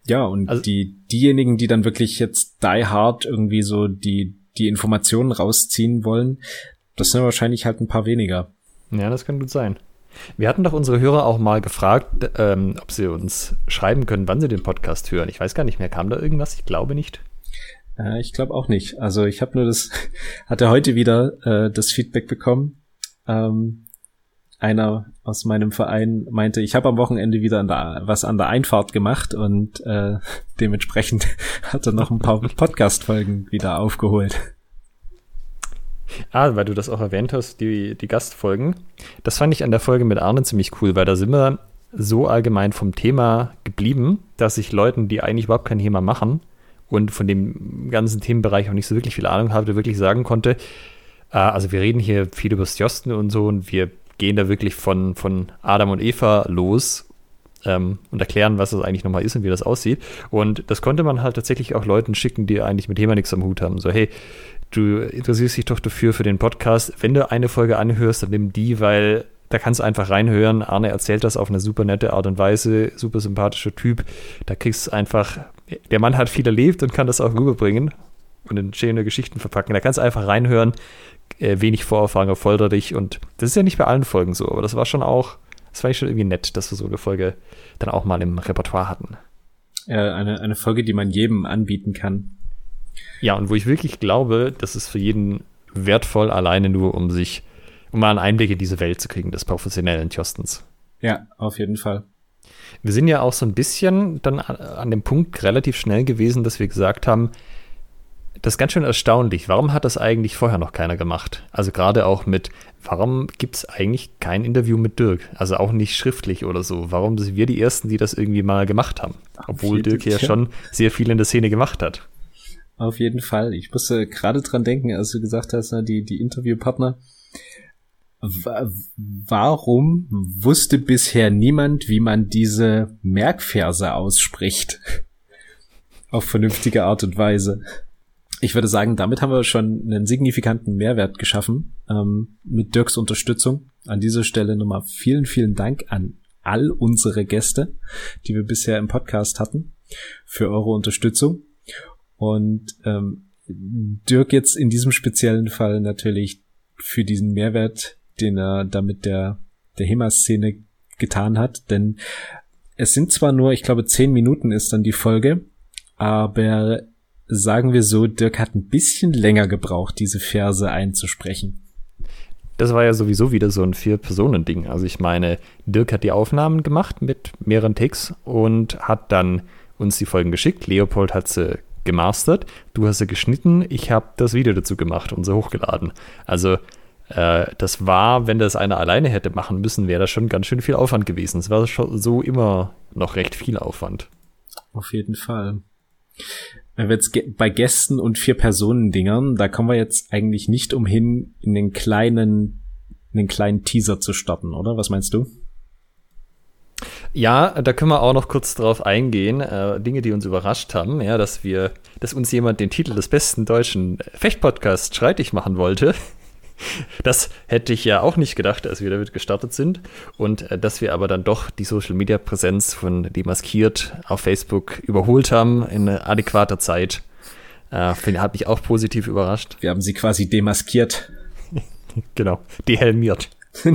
ja, und also, die, diejenigen, die dann wirklich jetzt die hard irgendwie so die, die Informationen rausziehen wollen, das sind wahrscheinlich halt ein paar weniger. Ja, das kann gut sein. Wir hatten doch unsere Hörer auch mal gefragt, ähm, ob sie uns schreiben können, wann sie den Podcast hören. Ich weiß gar nicht mehr, kam da irgendwas? Ich glaube nicht. Äh, ich glaube auch nicht. Also ich habe nur das, hatte heute wieder äh, das Feedback bekommen. Ähm, einer aus meinem Verein meinte, ich habe am Wochenende wieder an der, was an der Einfahrt gemacht und äh, dementsprechend hat er noch ein paar Podcast-Folgen wieder aufgeholt. Ah, weil du das auch erwähnt hast, die, die Gastfolgen. Das fand ich an der Folge mit Arne ziemlich cool, weil da sind wir so allgemein vom Thema geblieben, dass ich Leuten, die eigentlich überhaupt kein Thema machen und von dem ganzen Themenbereich auch nicht so wirklich viel Ahnung hatte, wirklich sagen konnte, äh, also wir reden hier viel über Stjosten und so und wir gehen da wirklich von, von Adam und Eva los ähm, und erklären, was das eigentlich nochmal ist und wie das aussieht. Und das konnte man halt tatsächlich auch Leuten schicken, die eigentlich mit Thema nichts am Hut haben. So, hey, du interessierst dich doch dafür für den Podcast. Wenn du eine Folge anhörst, dann nimm die, weil da kannst du einfach reinhören. Arne erzählt das auf eine super nette Art und Weise, super sympathischer Typ. Da kriegst du einfach, der Mann hat viel erlebt und kann das auch rüberbringen und in schöne Geschichten verpacken. Da kannst du einfach reinhören, äh, wenig Vorerfahrung erfoltert dich. Und das ist ja nicht bei allen Folgen so, aber das war schon auch, das fand ich schon irgendwie nett, dass wir so eine Folge dann auch mal im Repertoire hatten. Ja, eine, eine Folge, die man jedem anbieten kann. Ja, und wo ich wirklich glaube, das ist für jeden wertvoll, alleine nur, um sich, um mal einen Einblick in diese Welt zu kriegen, des professionellen Tjostens. Ja, auf jeden Fall. Wir sind ja auch so ein bisschen dann an dem Punkt relativ schnell gewesen, dass wir gesagt haben, das ist ganz schön erstaunlich. Warum hat das eigentlich vorher noch keiner gemacht? Also gerade auch mit, warum gibt es eigentlich kein Interview mit Dirk? Also auch nicht schriftlich oder so. Warum sind wir die Ersten, die das irgendwie mal gemacht haben? Obwohl Dirk ja schon sehr viel in der Szene gemacht hat. Auf jeden Fall. Ich musste gerade dran denken, als du gesagt hast, die, die Interviewpartner. Warum wusste bisher niemand, wie man diese Merkverse ausspricht? Auf vernünftige Art und Weise ich würde sagen, damit haben wir schon einen signifikanten Mehrwert geschaffen ähm, mit Dirks Unterstützung. An dieser Stelle nochmal vielen, vielen Dank an all unsere Gäste, die wir bisher im Podcast hatten, für eure Unterstützung. Und ähm, Dirk jetzt in diesem speziellen Fall natürlich für diesen Mehrwert, den er damit der, der HEMA-Szene getan hat. Denn es sind zwar nur, ich glaube, zehn Minuten ist dann die Folge, aber sagen wir so, Dirk hat ein bisschen länger gebraucht, diese Verse einzusprechen. Das war ja sowieso wieder so ein Vier-Personen-Ding. Also ich meine, Dirk hat die Aufnahmen gemacht mit mehreren Takes und hat dann uns die Folgen geschickt. Leopold hat sie gemastert, du hast sie geschnitten, ich habe das Video dazu gemacht und sie hochgeladen. Also äh, das war, wenn das einer alleine hätte machen müssen, wäre das schon ganz schön viel Aufwand gewesen. Es war schon so immer noch recht viel Aufwand. Auf jeden Fall. Wenn wir jetzt bei Gästen und vier Personen Dingern, da kommen wir jetzt eigentlich nicht umhin, in den kleinen, in den kleinen Teaser zu starten, oder? Was meinst du? Ja, da können wir auch noch kurz drauf eingehen. Äh, Dinge, die uns überrascht haben, ja, dass wir, dass uns jemand den Titel des besten deutschen Fechtpodcasts streitig machen wollte. Das hätte ich ja auch nicht gedacht, als wir damit gestartet sind. Und äh, dass wir aber dann doch die Social Media Präsenz von Demaskiert auf Facebook überholt haben in adäquater Zeit. Äh, hat mich auch positiv überrascht. Wir haben sie quasi demaskiert. genau, dehelmiert.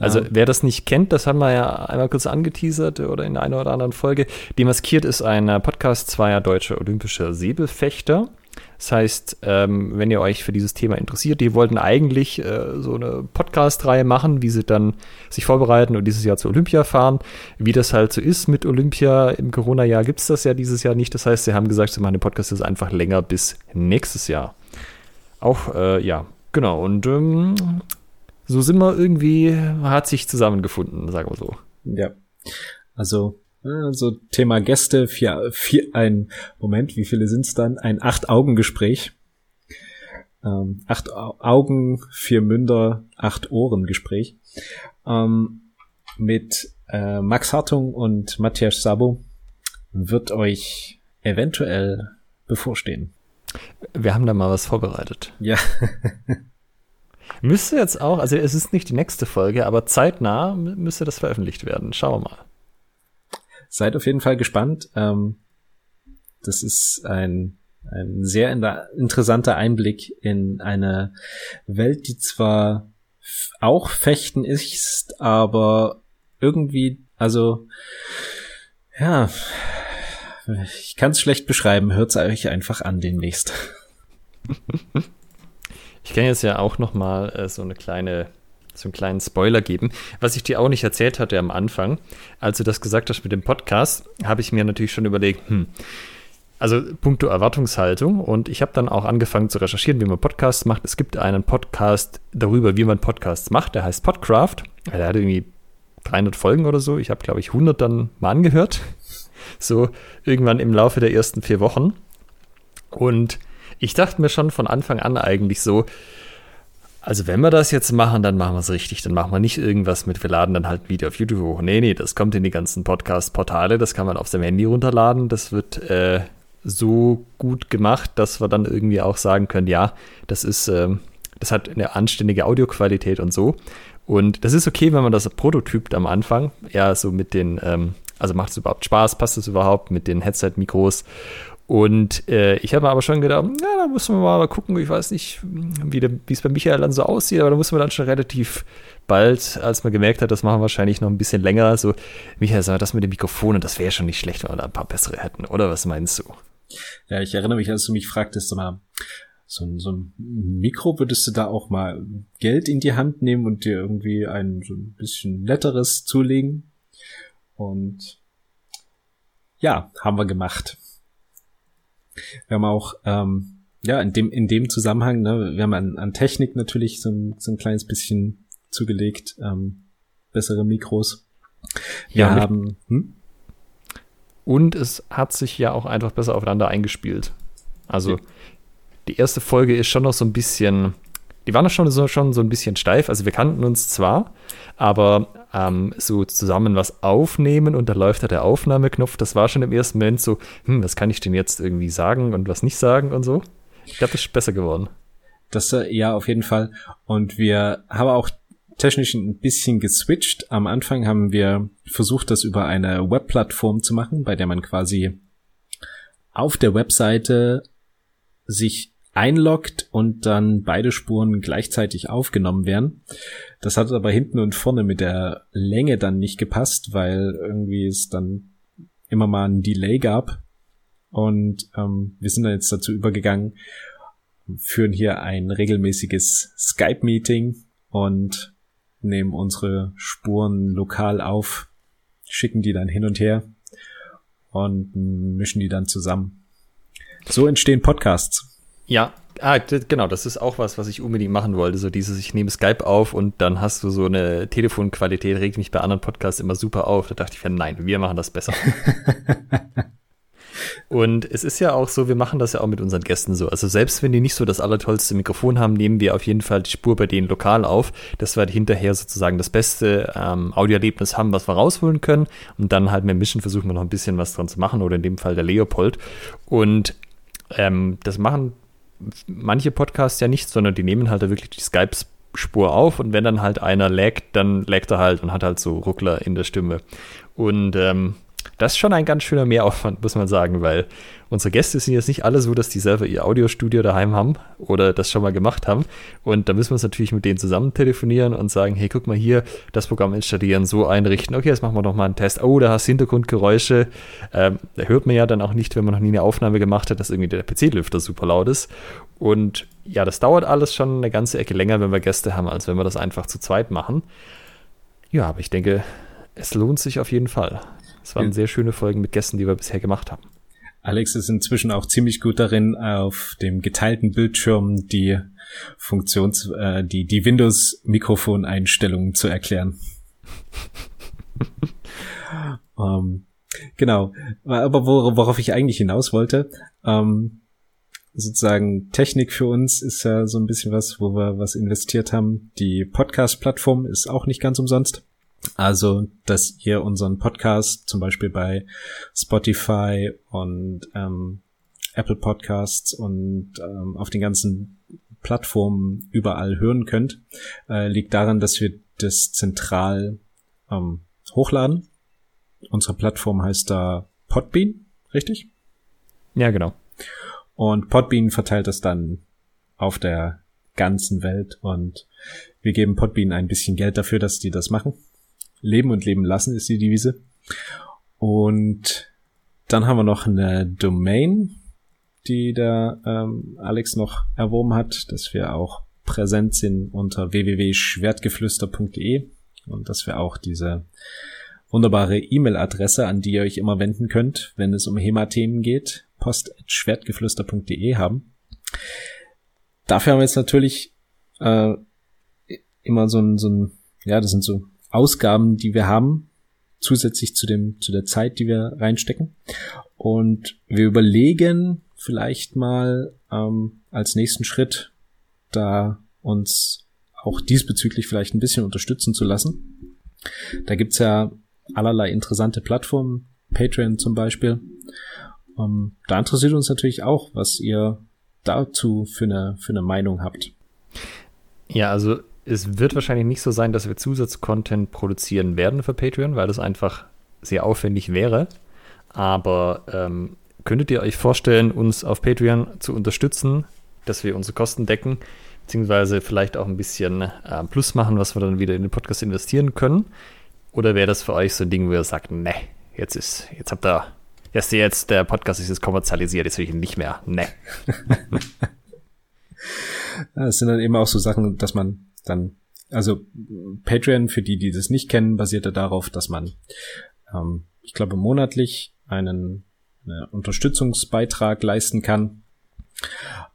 Also, wer das nicht kennt, das haben wir ja einmal kurz angeteasert oder in einer oder anderen Folge. Demaskiert ist ein Podcast zweier deutscher olympischer Säbelfechter. Das heißt, ähm, wenn ihr euch für dieses Thema interessiert, die wollten eigentlich äh, so eine Podcast-Reihe machen, wie sie dann sich vorbereiten und dieses Jahr zu Olympia fahren. Wie das halt so ist mit Olympia im Corona-Jahr gibt es das ja dieses Jahr nicht. Das heißt, sie haben gesagt, sie machen den Podcast jetzt einfach länger bis nächstes Jahr. Auch, äh, ja, genau. Und ähm, so sind wir irgendwie, hat sich zusammengefunden, sagen wir so. Ja. Also so Thema Gäste, vier, vier, ein, Moment, wie viele sind's dann? Ein Acht-Augen-Gespräch. Ähm, acht Augen, vier Münder, acht Ohren-Gespräch. Ähm, mit äh, Max Hartung und Matthias Sabo wird euch eventuell bevorstehen. Wir haben da mal was vorbereitet. Ja. müsste jetzt auch, also es ist nicht die nächste Folge, aber zeitnah müsste das veröffentlicht werden. Schauen wir mal seid auf jeden Fall gespannt. Ähm, das ist ein, ein sehr interessanter Einblick in eine Welt, die zwar auch Fechten ist, aber irgendwie, also ja, ich kann es schlecht beschreiben. Hört's euch einfach an demnächst. Ich kann jetzt ja auch noch mal äh, so eine kleine so einen kleinen Spoiler geben. Was ich dir auch nicht erzählt hatte am Anfang, als du das gesagt hast mit dem Podcast, habe ich mir natürlich schon überlegt, hm, also puncto Erwartungshaltung und ich habe dann auch angefangen zu recherchieren, wie man Podcasts macht. Es gibt einen Podcast darüber, wie man Podcasts macht, der heißt Podcraft. Der hat irgendwie 300 Folgen oder so. Ich habe, glaube ich, 100 dann mal angehört. So irgendwann im Laufe der ersten vier Wochen. Und ich dachte mir schon von Anfang an eigentlich so, also wenn wir das jetzt machen, dann machen wir es richtig. Dann machen wir nicht irgendwas mit, wir laden dann halt ein Video auf YouTube hoch. Nee, nee, das kommt in die ganzen Podcast-Portale, das kann man auf seinem Handy runterladen. Das wird äh, so gut gemacht, dass wir dann irgendwie auch sagen können, ja, das ist, äh, das hat eine anständige Audioqualität und so. Und das ist okay, wenn man das prototypt am Anfang. Ja, so mit den, ähm, also macht es überhaupt Spaß, passt es überhaupt mit den Headset-Mikros und äh, ich habe mir aber schon gedacht, ja, da muss man mal gucken, ich weiß nicht, wie es bei Michael dann so aussieht, aber da muss man dann schon relativ bald, als man gemerkt hat, das machen wir wahrscheinlich noch ein bisschen länger, so, Michael, sag mal, das mit dem Mikrofon, und das wäre schon nicht schlecht, wenn wir da ein paar bessere hätten, oder was meinst du? Ja, ich erinnere mich, als du mich fragtest, mal, so ein, so ein Mikro würdest du da auch mal Geld in die Hand nehmen und dir irgendwie ein so ein bisschen netteres zulegen? Und ja, haben wir gemacht. Wir haben auch, ähm, ja, in dem, in dem Zusammenhang, ne, wir haben an, an Technik natürlich so ein, so ein kleines bisschen zugelegt, ähm, bessere Mikros. Wir ja, haben, hm? Und es hat sich ja auch einfach besser aufeinander eingespielt. Also, ja. die erste Folge ist schon noch so ein bisschen, die waren schon so, schon so ein bisschen steif. Also wir kannten uns zwar, aber ähm, so zusammen was aufnehmen und da läuft da der Aufnahmeknopf, das war schon im ersten Moment so, hm, was kann ich denn jetzt irgendwie sagen und was nicht sagen und so. Ich glaube, das ist besser geworden. Das äh, ja auf jeden Fall. Und wir haben auch technisch ein bisschen geswitcht. Am Anfang haben wir versucht, das über eine Webplattform zu machen, bei der man quasi auf der Webseite sich einloggt und dann beide Spuren gleichzeitig aufgenommen werden. Das hat aber hinten und vorne mit der Länge dann nicht gepasst, weil irgendwie es dann immer mal ein Delay gab. Und ähm, wir sind dann jetzt dazu übergegangen, führen hier ein regelmäßiges Skype-Meeting und nehmen unsere Spuren lokal auf, schicken die dann hin und her und mischen die dann zusammen. So entstehen Podcasts. Ja, ah, genau, das ist auch was, was ich unbedingt machen wollte. So dieses, ich nehme Skype auf und dann hast du so eine Telefonqualität, regt mich bei anderen Podcasts immer super auf. Da dachte ich, nein, wir machen das besser. und es ist ja auch so, wir machen das ja auch mit unseren Gästen so. Also selbst wenn die nicht so das allertollste Mikrofon haben, nehmen wir auf jeden Fall die Spur bei denen lokal auf, dass wir hinterher sozusagen das beste ähm, Audioerlebnis haben, was wir rausholen können. Und dann halt mit Mission versuchen wir noch ein bisschen was dran zu machen oder in dem Fall der Leopold. Und ähm, das machen manche Podcasts ja nicht, sondern die nehmen halt da wirklich die Skype-Spur auf und wenn dann halt einer laggt, dann laggt er halt und hat halt so Ruckler in der Stimme. Und ähm, das ist schon ein ganz schöner Mehraufwand, muss man sagen, weil unsere Gäste sind jetzt nicht alle so, dass die selber ihr Audiostudio daheim haben oder das schon mal gemacht haben. Und da müssen wir uns natürlich mit denen zusammen telefonieren und sagen, hey, guck mal hier, das Programm installieren, so einrichten. Okay, jetzt machen wir noch mal einen Test. Oh, da hast du Hintergrundgeräusche. Ähm, da hört man ja dann auch nicht, wenn man noch nie eine Aufnahme gemacht hat, dass irgendwie der PC-Lüfter super laut ist. Und ja, das dauert alles schon eine ganze Ecke länger, wenn wir Gäste haben, als wenn wir das einfach zu zweit machen. Ja, aber ich denke, es lohnt sich auf jeden Fall. Es waren sehr schöne Folgen mit Gästen, die wir bisher gemacht haben. Alex ist inzwischen auch ziemlich gut darin, auf dem geteilten Bildschirm die Funktions, äh, die, die Windows-Mikrofon-Einstellungen zu erklären. ähm, genau. Aber worauf ich eigentlich hinaus wollte, ähm, sozusagen Technik für uns ist ja so ein bisschen was, wo wir was investiert haben. Die Podcast-Plattform ist auch nicht ganz umsonst. Also, dass ihr unseren Podcast zum Beispiel bei Spotify und ähm, Apple Podcasts und ähm, auf den ganzen Plattformen überall hören könnt, äh, liegt daran, dass wir das zentral ähm, hochladen. Unsere Plattform heißt da Podbean, richtig? Ja, genau. Und Podbean verteilt das dann auf der ganzen Welt und wir geben Podbean ein bisschen Geld dafür, dass die das machen. Leben und leben lassen ist die Devise. Und dann haben wir noch eine Domain, die der ähm, Alex noch erworben hat, dass wir auch präsent sind unter www.schwertgeflüster.de und dass wir auch diese wunderbare E-Mail-Adresse, an die ihr euch immer wenden könnt, wenn es um HEMA-Themen geht, post.schwertgeflüster.de haben. Dafür haben wir jetzt natürlich äh, immer so ein, so ein, ja, das sind so Ausgaben, die wir haben, zusätzlich zu dem, zu der Zeit, die wir reinstecken. Und wir überlegen vielleicht mal ähm, als nächsten Schritt, da uns auch diesbezüglich vielleicht ein bisschen unterstützen zu lassen. Da gibt's ja allerlei interessante Plattformen, Patreon zum Beispiel. Ähm, da interessiert uns natürlich auch, was ihr dazu für eine, für eine Meinung habt. Ja, also es wird wahrscheinlich nicht so sein, dass wir Zusatzcontent produzieren werden für Patreon, weil das einfach sehr aufwendig wäre. Aber ähm, könntet ihr euch vorstellen, uns auf Patreon zu unterstützen, dass wir unsere Kosten decken, beziehungsweise vielleicht auch ein bisschen äh, Plus machen, was wir dann wieder in den Podcast investieren können? Oder wäre das für euch so ein Ding, wo ihr sagt, ne, jetzt ist, jetzt habt ihr, jetzt, jetzt der Podcast ist jetzt kommerzialisiert, jetzt will ich ihn nicht mehr, ne. Es sind dann eben auch so Sachen, dass man dann, also Patreon, für die, die das nicht kennen, basiert ja darauf, dass man, ähm, ich glaube, monatlich einen einen Unterstützungsbeitrag leisten kann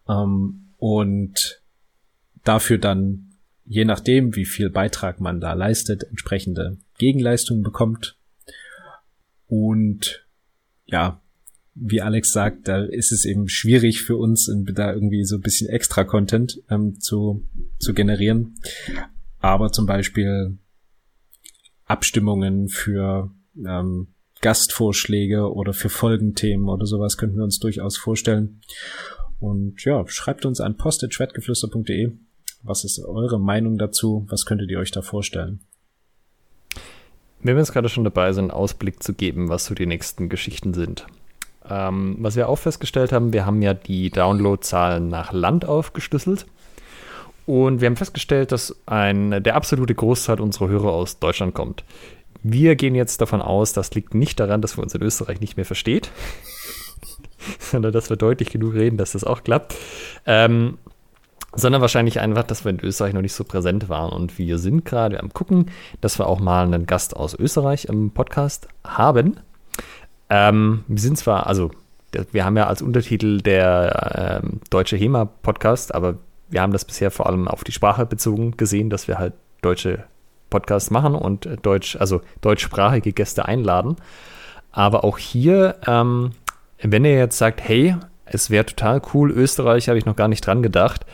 ähm, und dafür dann, je nachdem, wie viel Beitrag man da leistet, entsprechende Gegenleistungen bekommt. Und ja, wie Alex sagt, da ist es eben schwierig für uns, da irgendwie so ein bisschen extra Content ähm, zu, zu generieren. Aber zum Beispiel Abstimmungen für ähm, Gastvorschläge oder für Folgenthemen oder sowas könnten wir uns durchaus vorstellen. Und ja, schreibt uns an post.schwertgeflüster.de. Was ist eure Meinung dazu? Was könntet ihr euch da vorstellen? Wenn wir jetzt gerade schon dabei sind, Ausblick zu geben, was so die nächsten Geschichten sind. Ähm, was wir auch festgestellt haben, wir haben ja die Downloadzahlen nach Land aufgeschlüsselt. Und wir haben festgestellt, dass ein, der absolute Großteil unserer Hörer aus Deutschland kommt. Wir gehen jetzt davon aus, das liegt nicht daran, dass wir uns in Österreich nicht mehr versteht, sondern dass wir deutlich genug reden, dass das auch klappt. Ähm, sondern wahrscheinlich einfach, dass wir in Österreich noch nicht so präsent waren. Und wir sind gerade am gucken, dass wir auch mal einen Gast aus Österreich im Podcast haben. Ähm, wir sind zwar, also wir haben ja als Untertitel der ähm, Deutsche HEMA-Podcast, aber wir haben das bisher vor allem auf die Sprache bezogen gesehen, dass wir halt deutsche Podcasts machen und deutsch, also deutschsprachige Gäste einladen. Aber auch hier, ähm, wenn ihr jetzt sagt, hey, es wäre total cool, Österreich habe ich noch gar nicht dran gedacht,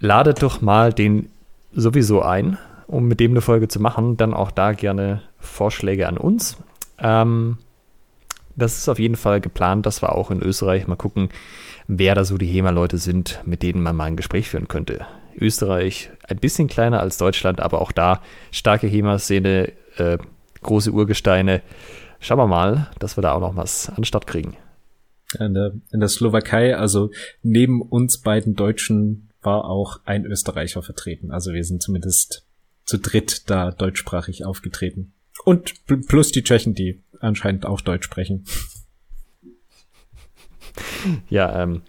ladet doch mal den sowieso ein, um mit dem eine Folge zu machen. Dann auch da gerne Vorschläge an uns. Ähm, das ist auf jeden Fall geplant, dass wir auch in Österreich mal gucken, wer da so die HEMA-Leute sind, mit denen man mal ein Gespräch führen könnte. Österreich ein bisschen kleiner als Deutschland, aber auch da starke HEMA-Szene, äh, große Urgesteine. Schauen wir mal, dass wir da auch noch was an Start kriegen in der, in der Slowakei, also neben uns beiden Deutschen war auch ein Österreicher vertreten. Also wir sind zumindest zu dritt da deutschsprachig aufgetreten. Und plus die Tschechen, die anscheinend auch Deutsch sprechen. Ja, ähm,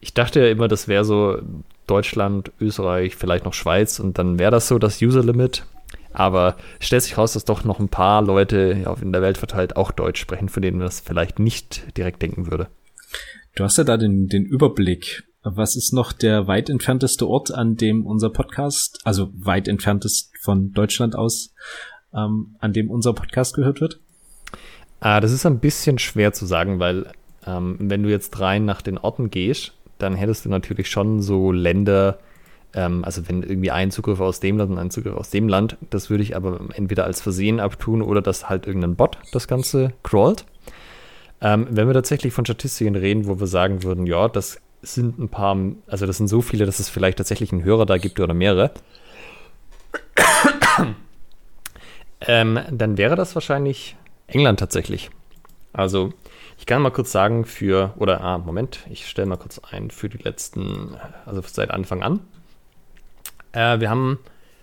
ich dachte ja immer, das wäre so Deutschland, Österreich, vielleicht noch Schweiz und dann wäre das so das User Limit. Aber es stellt sich raus, dass doch noch ein paar Leute in der Welt verteilt auch Deutsch sprechen, von denen man das vielleicht nicht direkt denken würde. Du hast ja da den, den Überblick. Was ist noch der weit entfernteste Ort, an dem unser Podcast, also weit entferntest von Deutschland aus, ähm, an dem unser Podcast gehört wird? Ah, das ist ein bisschen schwer zu sagen, weil ähm, wenn du jetzt rein nach den Orten gehst, dann hättest du natürlich schon so Länder, ähm, also wenn irgendwie ein Zugriff aus dem Land und ein Zugriff aus dem Land, das würde ich aber entweder als Versehen abtun oder dass halt irgendein Bot das Ganze crawlt. Ähm, wenn wir tatsächlich von Statistiken reden, wo wir sagen würden, ja, das sind ein paar, also das sind so viele, dass es vielleicht tatsächlich einen Hörer da gibt oder mehrere, ähm, dann wäre das wahrscheinlich England tatsächlich. Also ich kann mal kurz sagen für, oder, ah, Moment, ich stelle mal kurz ein für die letzten, also seit Anfang an. Äh, wir haben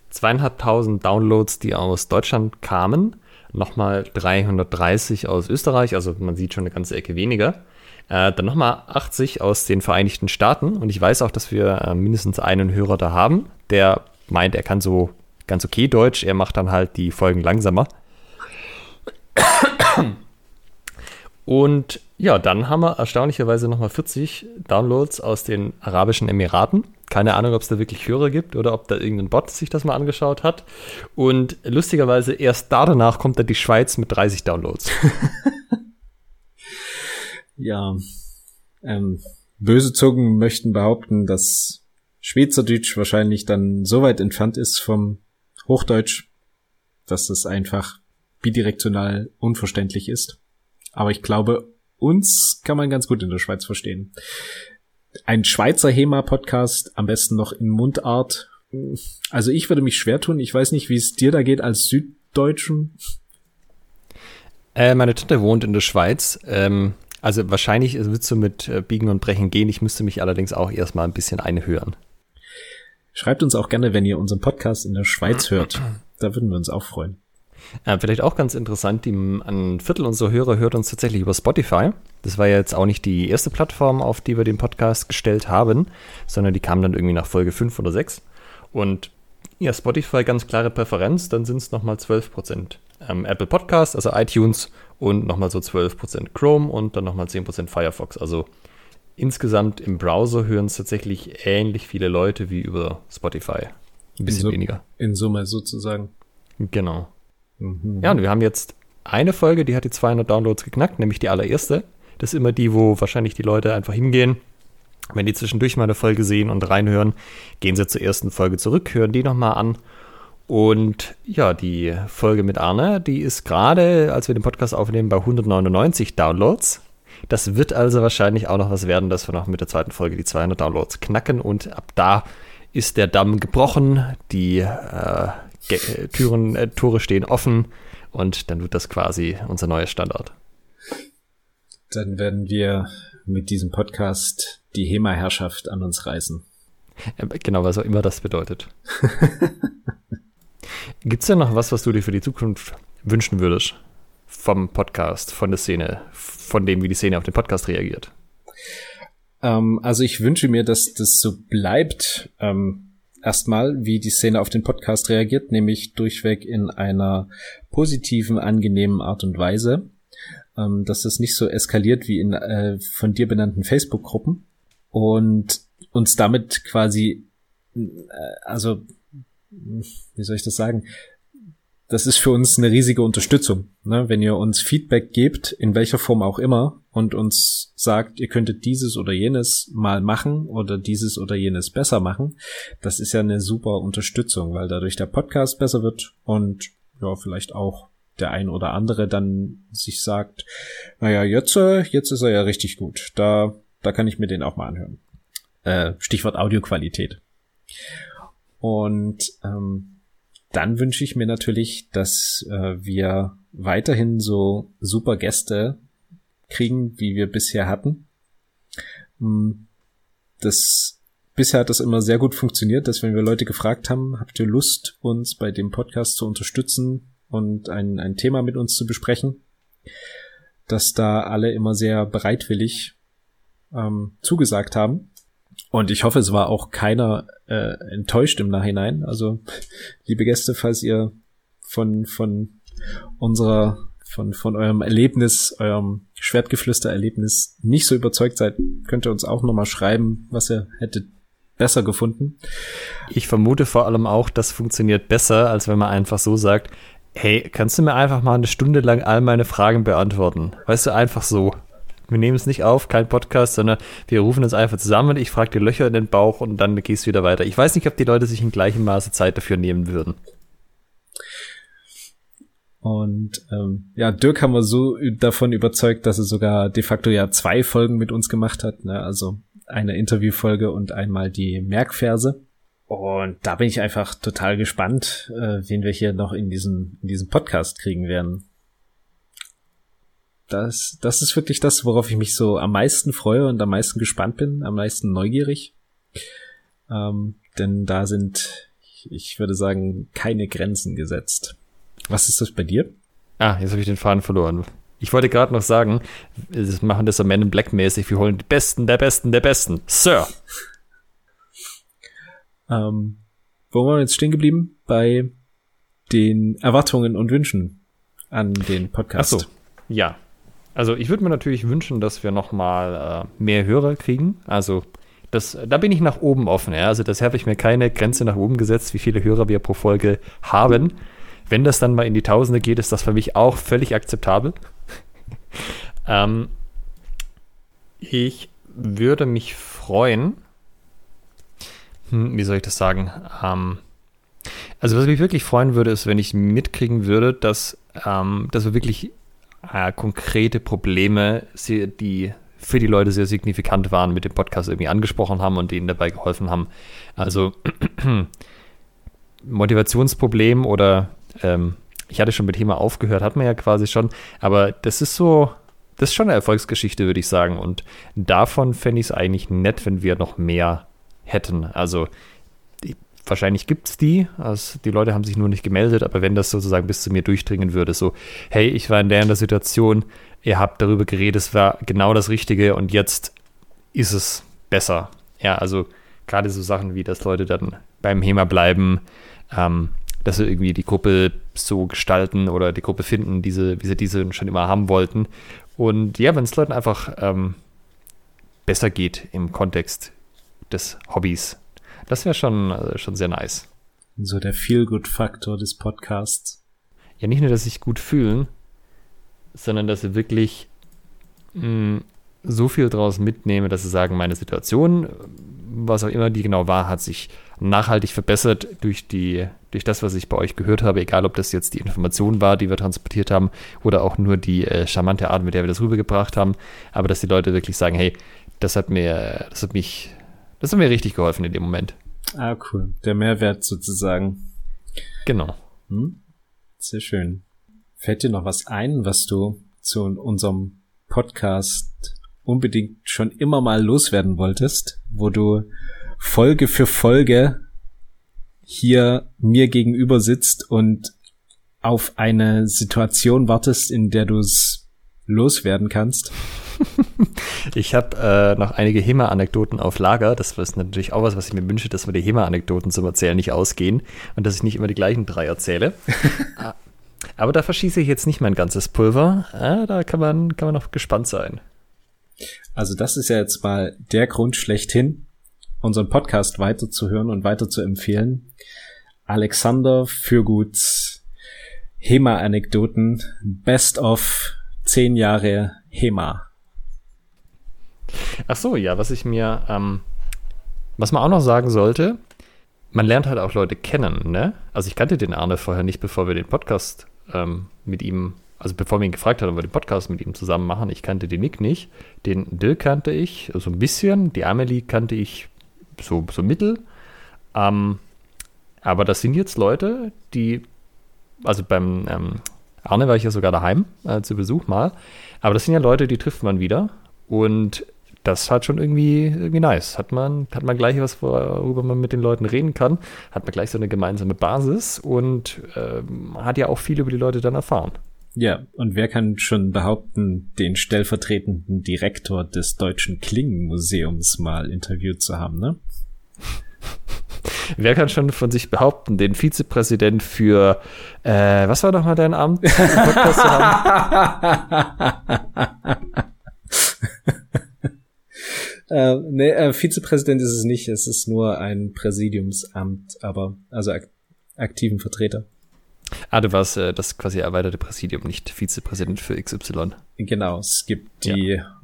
zweieinhalbtausend Downloads, die aus Deutschland kamen. Nochmal 330 aus Österreich, also man sieht schon eine ganze Ecke weniger. Äh, dann nochmal 80 aus den Vereinigten Staaten. Und ich weiß auch, dass wir äh, mindestens einen Hörer da haben, der meint, er kann so ganz okay Deutsch. Er macht dann halt die Folgen langsamer. Und ja, dann haben wir erstaunlicherweise nochmal 40 Downloads aus den Arabischen Emiraten. Keine Ahnung, ob es da wirklich Hörer gibt oder ob da irgendein Bot sich das mal angeschaut hat. Und lustigerweise erst da danach kommt dann die Schweiz mit 30 Downloads. ja, ähm, böse Zungen möchten behaupten, dass Schweizerdeutsch wahrscheinlich dann so weit entfernt ist vom Hochdeutsch, dass das einfach bidirektional unverständlich ist. Aber ich glaube, uns kann man ganz gut in der Schweiz verstehen. Ein Schweizer HEMA-Podcast, am besten noch in Mundart. Also ich würde mich schwer tun. Ich weiß nicht, wie es dir da geht als Süddeutschen. Äh, meine Tante wohnt in der Schweiz. Ähm, also wahrscheinlich wird es so mit äh, Biegen und Brechen gehen. Ich müsste mich allerdings auch erstmal ein bisschen einhören. Schreibt uns auch gerne, wenn ihr unseren Podcast in der Schweiz hört. Da würden wir uns auch freuen. Äh, vielleicht auch ganz interessant, die, ein Viertel unserer Hörer hört uns tatsächlich über Spotify. Das war ja jetzt auch nicht die erste Plattform, auf die wir den Podcast gestellt haben, sondern die kam dann irgendwie nach Folge 5 oder 6. Und ja, Spotify ganz klare Präferenz, dann sind es nochmal 12 Prozent. ähm, Apple Podcast, also iTunes und nochmal so 12% Chrome und dann nochmal 10% Firefox. Also insgesamt im Browser hören es tatsächlich ähnlich viele Leute wie über Spotify. Ein bisschen in weniger. In Summe sozusagen. Genau. Mhm. Ja, und wir haben jetzt eine Folge, die hat die 200 Downloads geknackt, nämlich die allererste. Das ist immer die, wo wahrscheinlich die Leute einfach hingehen. Wenn die zwischendurch mal eine Folge sehen und reinhören, gehen sie zur ersten Folge zurück, hören die nochmal an. Und ja, die Folge mit Arne, die ist gerade, als wir den Podcast aufnehmen, bei 199 Downloads. Das wird also wahrscheinlich auch noch was werden, dass wir noch mit der zweiten Folge die 200 Downloads knacken. Und ab da ist der Damm gebrochen, die äh, Türen, äh, Tore stehen offen und dann wird das quasi unser neuer Standard. Dann werden wir mit diesem Podcast die HEMA-Herrschaft an uns reißen. Genau, was auch immer das bedeutet. Gibt es denn noch was, was du dir für die Zukunft wünschen würdest? Vom Podcast, von der Szene, von dem, wie die Szene auf den Podcast reagiert? Ähm, also ich wünsche mir, dass das so bleibt. Ähm, erstmal, wie die Szene auf den Podcast reagiert, nämlich durchweg in einer positiven, angenehmen Art und Weise. Ähm, dass das nicht so eskaliert wie in äh, von dir benannten Facebook-Gruppen und uns damit quasi, äh, also wie soll ich das sagen? Das ist für uns eine riesige Unterstützung, ne? wenn ihr uns Feedback gebt, in welcher Form auch immer, und uns sagt, ihr könntet dieses oder jenes mal machen oder dieses oder jenes besser machen. Das ist ja eine super Unterstützung, weil dadurch der Podcast besser wird und ja, vielleicht auch der ein oder andere dann sich sagt, naja, jetzt, äh, jetzt ist er ja richtig gut. Da, da kann ich mir den auch mal anhören. Äh, Stichwort Audioqualität. Und ähm, dann wünsche ich mir natürlich, dass äh, wir weiterhin so super Gäste kriegen, wie wir bisher hatten. Hm, das bisher hat das immer sehr gut funktioniert, dass wenn wir Leute gefragt haben, habt ihr Lust, uns bei dem Podcast zu unterstützen und ein, ein Thema mit uns zu besprechen, dass da alle immer sehr bereitwillig ähm, zugesagt haben. Und ich hoffe, es war auch keiner äh, enttäuscht im Nachhinein. Also, liebe Gäste, falls ihr von, von unserer, von, von eurem Erlebnis, eurem Schwertgeflüster-Erlebnis nicht so überzeugt seid, könnt ihr uns auch nochmal schreiben, was ihr hättet besser gefunden. Ich vermute vor allem auch, das funktioniert besser, als wenn man einfach so sagt, hey, kannst du mir einfach mal eine Stunde lang all meine Fragen beantworten? Weißt du, einfach so. Wir nehmen es nicht auf, kein Podcast, sondern wir rufen uns einfach zusammen. Ich frage dir Löcher in den Bauch und dann gehst du wieder weiter. Ich weiß nicht, ob die Leute sich in gleichem Maße Zeit dafür nehmen würden. Und ähm, ja, Dirk haben wir so davon überzeugt, dass er sogar de facto ja zwei Folgen mit uns gemacht hat. Ne? Also eine Interviewfolge und einmal die Merkverse. Und da bin ich einfach total gespannt, äh, wen wir hier noch in diesem, in diesem Podcast kriegen werden das, das ist wirklich das, worauf ich mich so am meisten freue und am meisten gespannt bin, am meisten neugierig. Ähm, denn da sind, ich würde sagen, keine Grenzen gesetzt. Was ist das bei dir? Ah, jetzt habe ich den Faden verloren. Ich wollte gerade noch sagen, wir machen das am Ende Black-mäßig. Wir holen die Besten der Besten der Besten. Sir! Ähm, wo waren wir jetzt stehen geblieben? Bei den Erwartungen und Wünschen an den Podcast. Ach so, ja. Also ich würde mir natürlich wünschen, dass wir noch mal äh, mehr Hörer kriegen. Also das, da bin ich nach oben offen. Ja? Also das habe ich mir keine Grenze nach oben gesetzt, wie viele Hörer wir pro Folge haben. Wenn das dann mal in die Tausende geht, ist das für mich auch völlig akzeptabel. ähm, ich würde mich freuen, hm, wie soll ich das sagen? Ähm, also was mich wirklich freuen würde, ist, wenn ich mitkriegen würde, dass, ähm, dass wir wirklich äh, konkrete Probleme, die für die Leute sehr signifikant waren, mit dem Podcast irgendwie angesprochen haben und ihnen dabei geholfen haben. Also Motivationsproblem oder ähm, ich hatte schon mit Thema aufgehört, hat man ja quasi schon, aber das ist so, das ist schon eine Erfolgsgeschichte, würde ich sagen. Und davon fände ich es eigentlich nett, wenn wir noch mehr hätten. Also wahrscheinlich gibt es die, also die Leute haben sich nur nicht gemeldet, aber wenn das sozusagen bis zu mir durchdringen würde, so, hey, ich war in der, in der Situation, ihr habt darüber geredet, es war genau das Richtige und jetzt ist es besser. Ja, also gerade so Sachen wie, dass Leute dann beim HEMA bleiben, ähm, dass sie irgendwie die Gruppe so gestalten oder die Gruppe finden, diese, wie sie diese schon immer haben wollten. Und ja, wenn es Leuten einfach ähm, besser geht im Kontext des Hobbys, das wäre schon, äh, schon sehr nice. So der Feel-Good-Faktor des Podcasts. Ja, nicht nur, dass sie sich gut fühlen, sondern dass sie wirklich mh, mm, so viel draus mitnehmen, dass sie sagen, meine Situation, was auch immer die genau war, hat sich nachhaltig verbessert durch die, durch das, was ich bei euch gehört habe, egal ob das jetzt die Information war, die wir transportiert haben, oder auch nur die äh, charmante Art, mit der wir das rübergebracht haben, aber dass die Leute wirklich sagen, hey, das hat mir, das hat mich, das hat mir richtig geholfen in dem Moment. Ah, cool. Der Mehrwert sozusagen. Genau. Hm? Sehr schön. Fällt dir noch was ein, was du zu unserem Podcast unbedingt schon immer mal loswerden wolltest, wo du Folge für Folge hier mir gegenüber sitzt und auf eine Situation wartest, in der du es loswerden kannst? ich habe äh, noch einige HEMA-Anekdoten auf Lager. Das ist natürlich auch was, was ich mir wünsche, dass wir die HEMA-Anekdoten zum Erzählen nicht ausgehen und dass ich nicht immer die gleichen drei erzähle. Ah, aber da verschieße ich jetzt nicht mein ganzes Pulver. Ja, da kann man, kann man noch gespannt sein. Also das ist ja jetzt mal der Grund schlechthin, unseren Podcast weiterzuhören und weiter zu empfehlen. Alexander Fürguts HEMA-Anekdoten Best of zehn Jahre HEMA. Ach so, ja, was ich mir, ähm, was man auch noch sagen sollte, man lernt halt auch Leute kennen, ne? Also ich kannte den Arne vorher nicht, bevor wir den Podcast ähm, mit ihm, also bevor wir ihn gefragt haben, ob wir den Podcast mit ihm zusammen machen. Ich kannte den Nick nicht. Den Dirk kannte ich so ein bisschen. Die Amelie kannte ich so, so mittel. Ähm, aber das sind jetzt Leute, die, also beim ähm, Arne war ich ja sogar daheim äh, zu Besuch mal. Aber das sind ja Leute, die trifft man wieder. Und das hat schon irgendwie, irgendwie nice. Hat man, hat man gleich was, worüber man mit den Leuten reden kann, hat man gleich so eine gemeinsame Basis und ähm, hat ja auch viel über die Leute dann erfahren. Ja, und wer kann schon behaupten, den stellvertretenden Direktor des Deutschen Klingenmuseums mal interviewt zu haben, ne? Wer kann schon von sich behaupten, den Vizepräsident für, äh, was war nochmal dein Amt? Äh, nee, äh, Vizepräsident ist es nicht, es ist nur ein Präsidiumsamt, aber also ak aktiven Vertreter. Ah, du warst äh, das quasi erweiterte Präsidium, nicht Vizepräsident für XY. Genau, es gibt die, ja.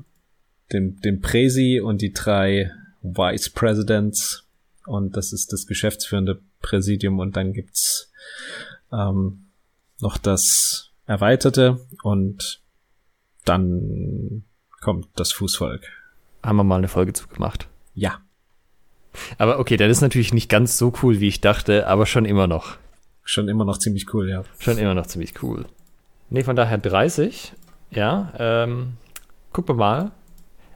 den, den Präsi und die drei Vice Presidents und das ist das geschäftsführende Präsidium und dann gibt's ähm, noch das erweiterte und dann kommt das Fußvolk haben wir mal eine Folge zugemacht. Ja. Aber okay, das ist natürlich nicht ganz so cool, wie ich dachte, aber schon immer noch. Schon immer noch ziemlich cool, ja. Schon immer noch ziemlich cool. Nee, von daher 30. Ja, ähm, gucken wir mal.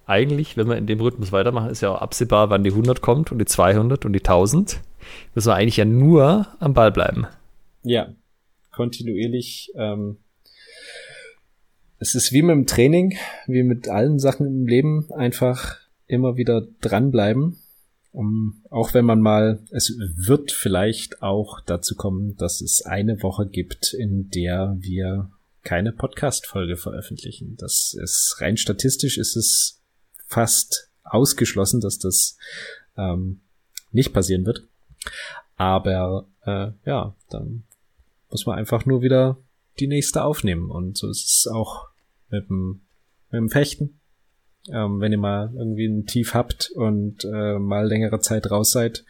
Eigentlich, wenn wir in dem Rhythmus weitermachen, ist ja auch absehbar, wann die 100 kommt und die 200 und die 1000. Müssen wir eigentlich ja nur am Ball bleiben. Ja, kontinuierlich ähm, es ist wie mit dem Training, wie mit allen Sachen im Leben, einfach immer wieder dranbleiben. Um, auch wenn man mal, es wird vielleicht auch dazu kommen, dass es eine Woche gibt, in der wir keine Podcast-Folge veröffentlichen. Das ist rein statistisch ist es fast ausgeschlossen, dass das ähm, nicht passieren wird. Aber äh, ja, dann muss man einfach nur wieder die nächste aufnehmen. Und so ist es auch mit dem, mit dem Fechten. Ähm, wenn ihr mal irgendwie ein Tief habt und äh, mal längere Zeit raus seid,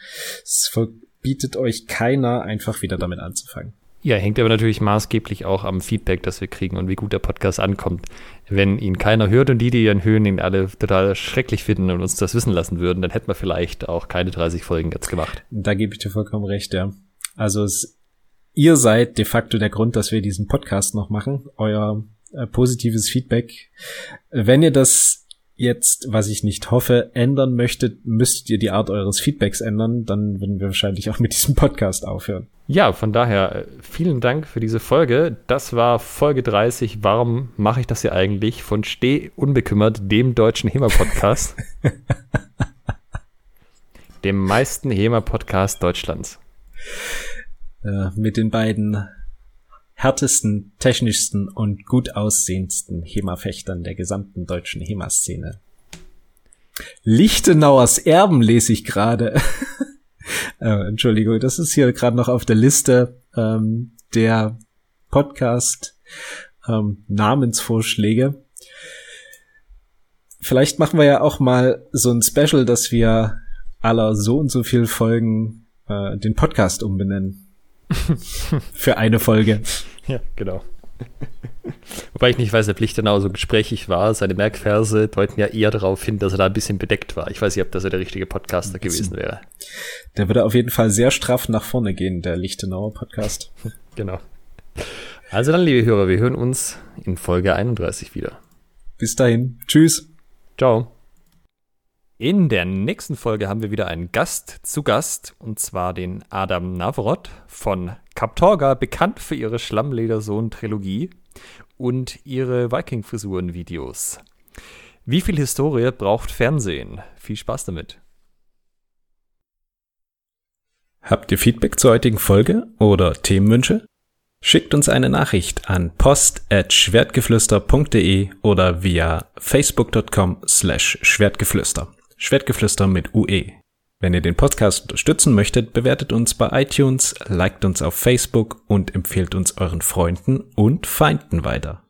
es verbietet euch keiner, einfach wieder damit anzufangen. Ja, hängt aber natürlich maßgeblich auch am Feedback, das wir kriegen und wie gut der Podcast ankommt. Wenn ihn keiner hört und die, die ihn hören, ihn alle total schrecklich finden und uns das wissen lassen würden, dann hätten wir vielleicht auch keine 30 Folgen jetzt gemacht. Da gebe ich dir vollkommen recht, ja. Also es, ihr seid de facto der Grund, dass wir diesen Podcast noch machen. Euer äh, positives Feedback. Wenn ihr das jetzt, was ich nicht hoffe, ändern möchtet, müsstet ihr die Art eures Feedbacks ändern, dann würden wir wahrscheinlich auch mit diesem Podcast aufhören. Ja, von daher äh, vielen Dank für diese Folge. Das war Folge 30. Warum mache ich das hier eigentlich? Von Steh unbekümmert, dem deutschen HEMA-Podcast. dem meisten HEMA-Podcast Deutschlands. äh, mit den beiden härtesten, technischsten und gut aussehendsten HEMA-Fechtern der gesamten deutschen HEMA-Szene. Lichtenauers Erben lese ich gerade. äh, Entschuldigung, das ist hier gerade noch auf der Liste ähm, der Podcast ähm, Namensvorschläge. Vielleicht machen wir ja auch mal so ein Special, dass wir aller so und so viel Folgen äh, den Podcast umbenennen. Für eine Folge. Ja, genau. Wobei ich nicht weiß, ob Lichtenau so gesprächig war. Seine Merkverse deuten ja eher darauf hin, dass er da ein bisschen bedeckt war. Ich weiß nicht, ob das der richtige Podcaster gewesen wäre. Der würde auf jeden Fall sehr straff nach vorne gehen, der Lichtenauer Podcast. genau. Also dann, liebe Hörer, wir hören uns in Folge 31 wieder. Bis dahin. Tschüss. Ciao. In der nächsten Folge haben wir wieder einen Gast zu Gast, und zwar den Adam Navrot von Kaptorga, bekannt für ihre Schlammledersohn-Trilogie und ihre Viking-Frisuren-Videos. Wie viel Historie braucht Fernsehen? Viel Spaß damit. Habt ihr Feedback zur heutigen Folge oder Themenwünsche? Schickt uns eine Nachricht an post@schwertgeflüster.de oder via facebook.com slash schwertgeflüster. Schwertgeflüster mit UE. Wenn ihr den Podcast unterstützen möchtet, bewertet uns bei iTunes, liked uns auf Facebook und empfehlt uns euren Freunden und Feinden weiter.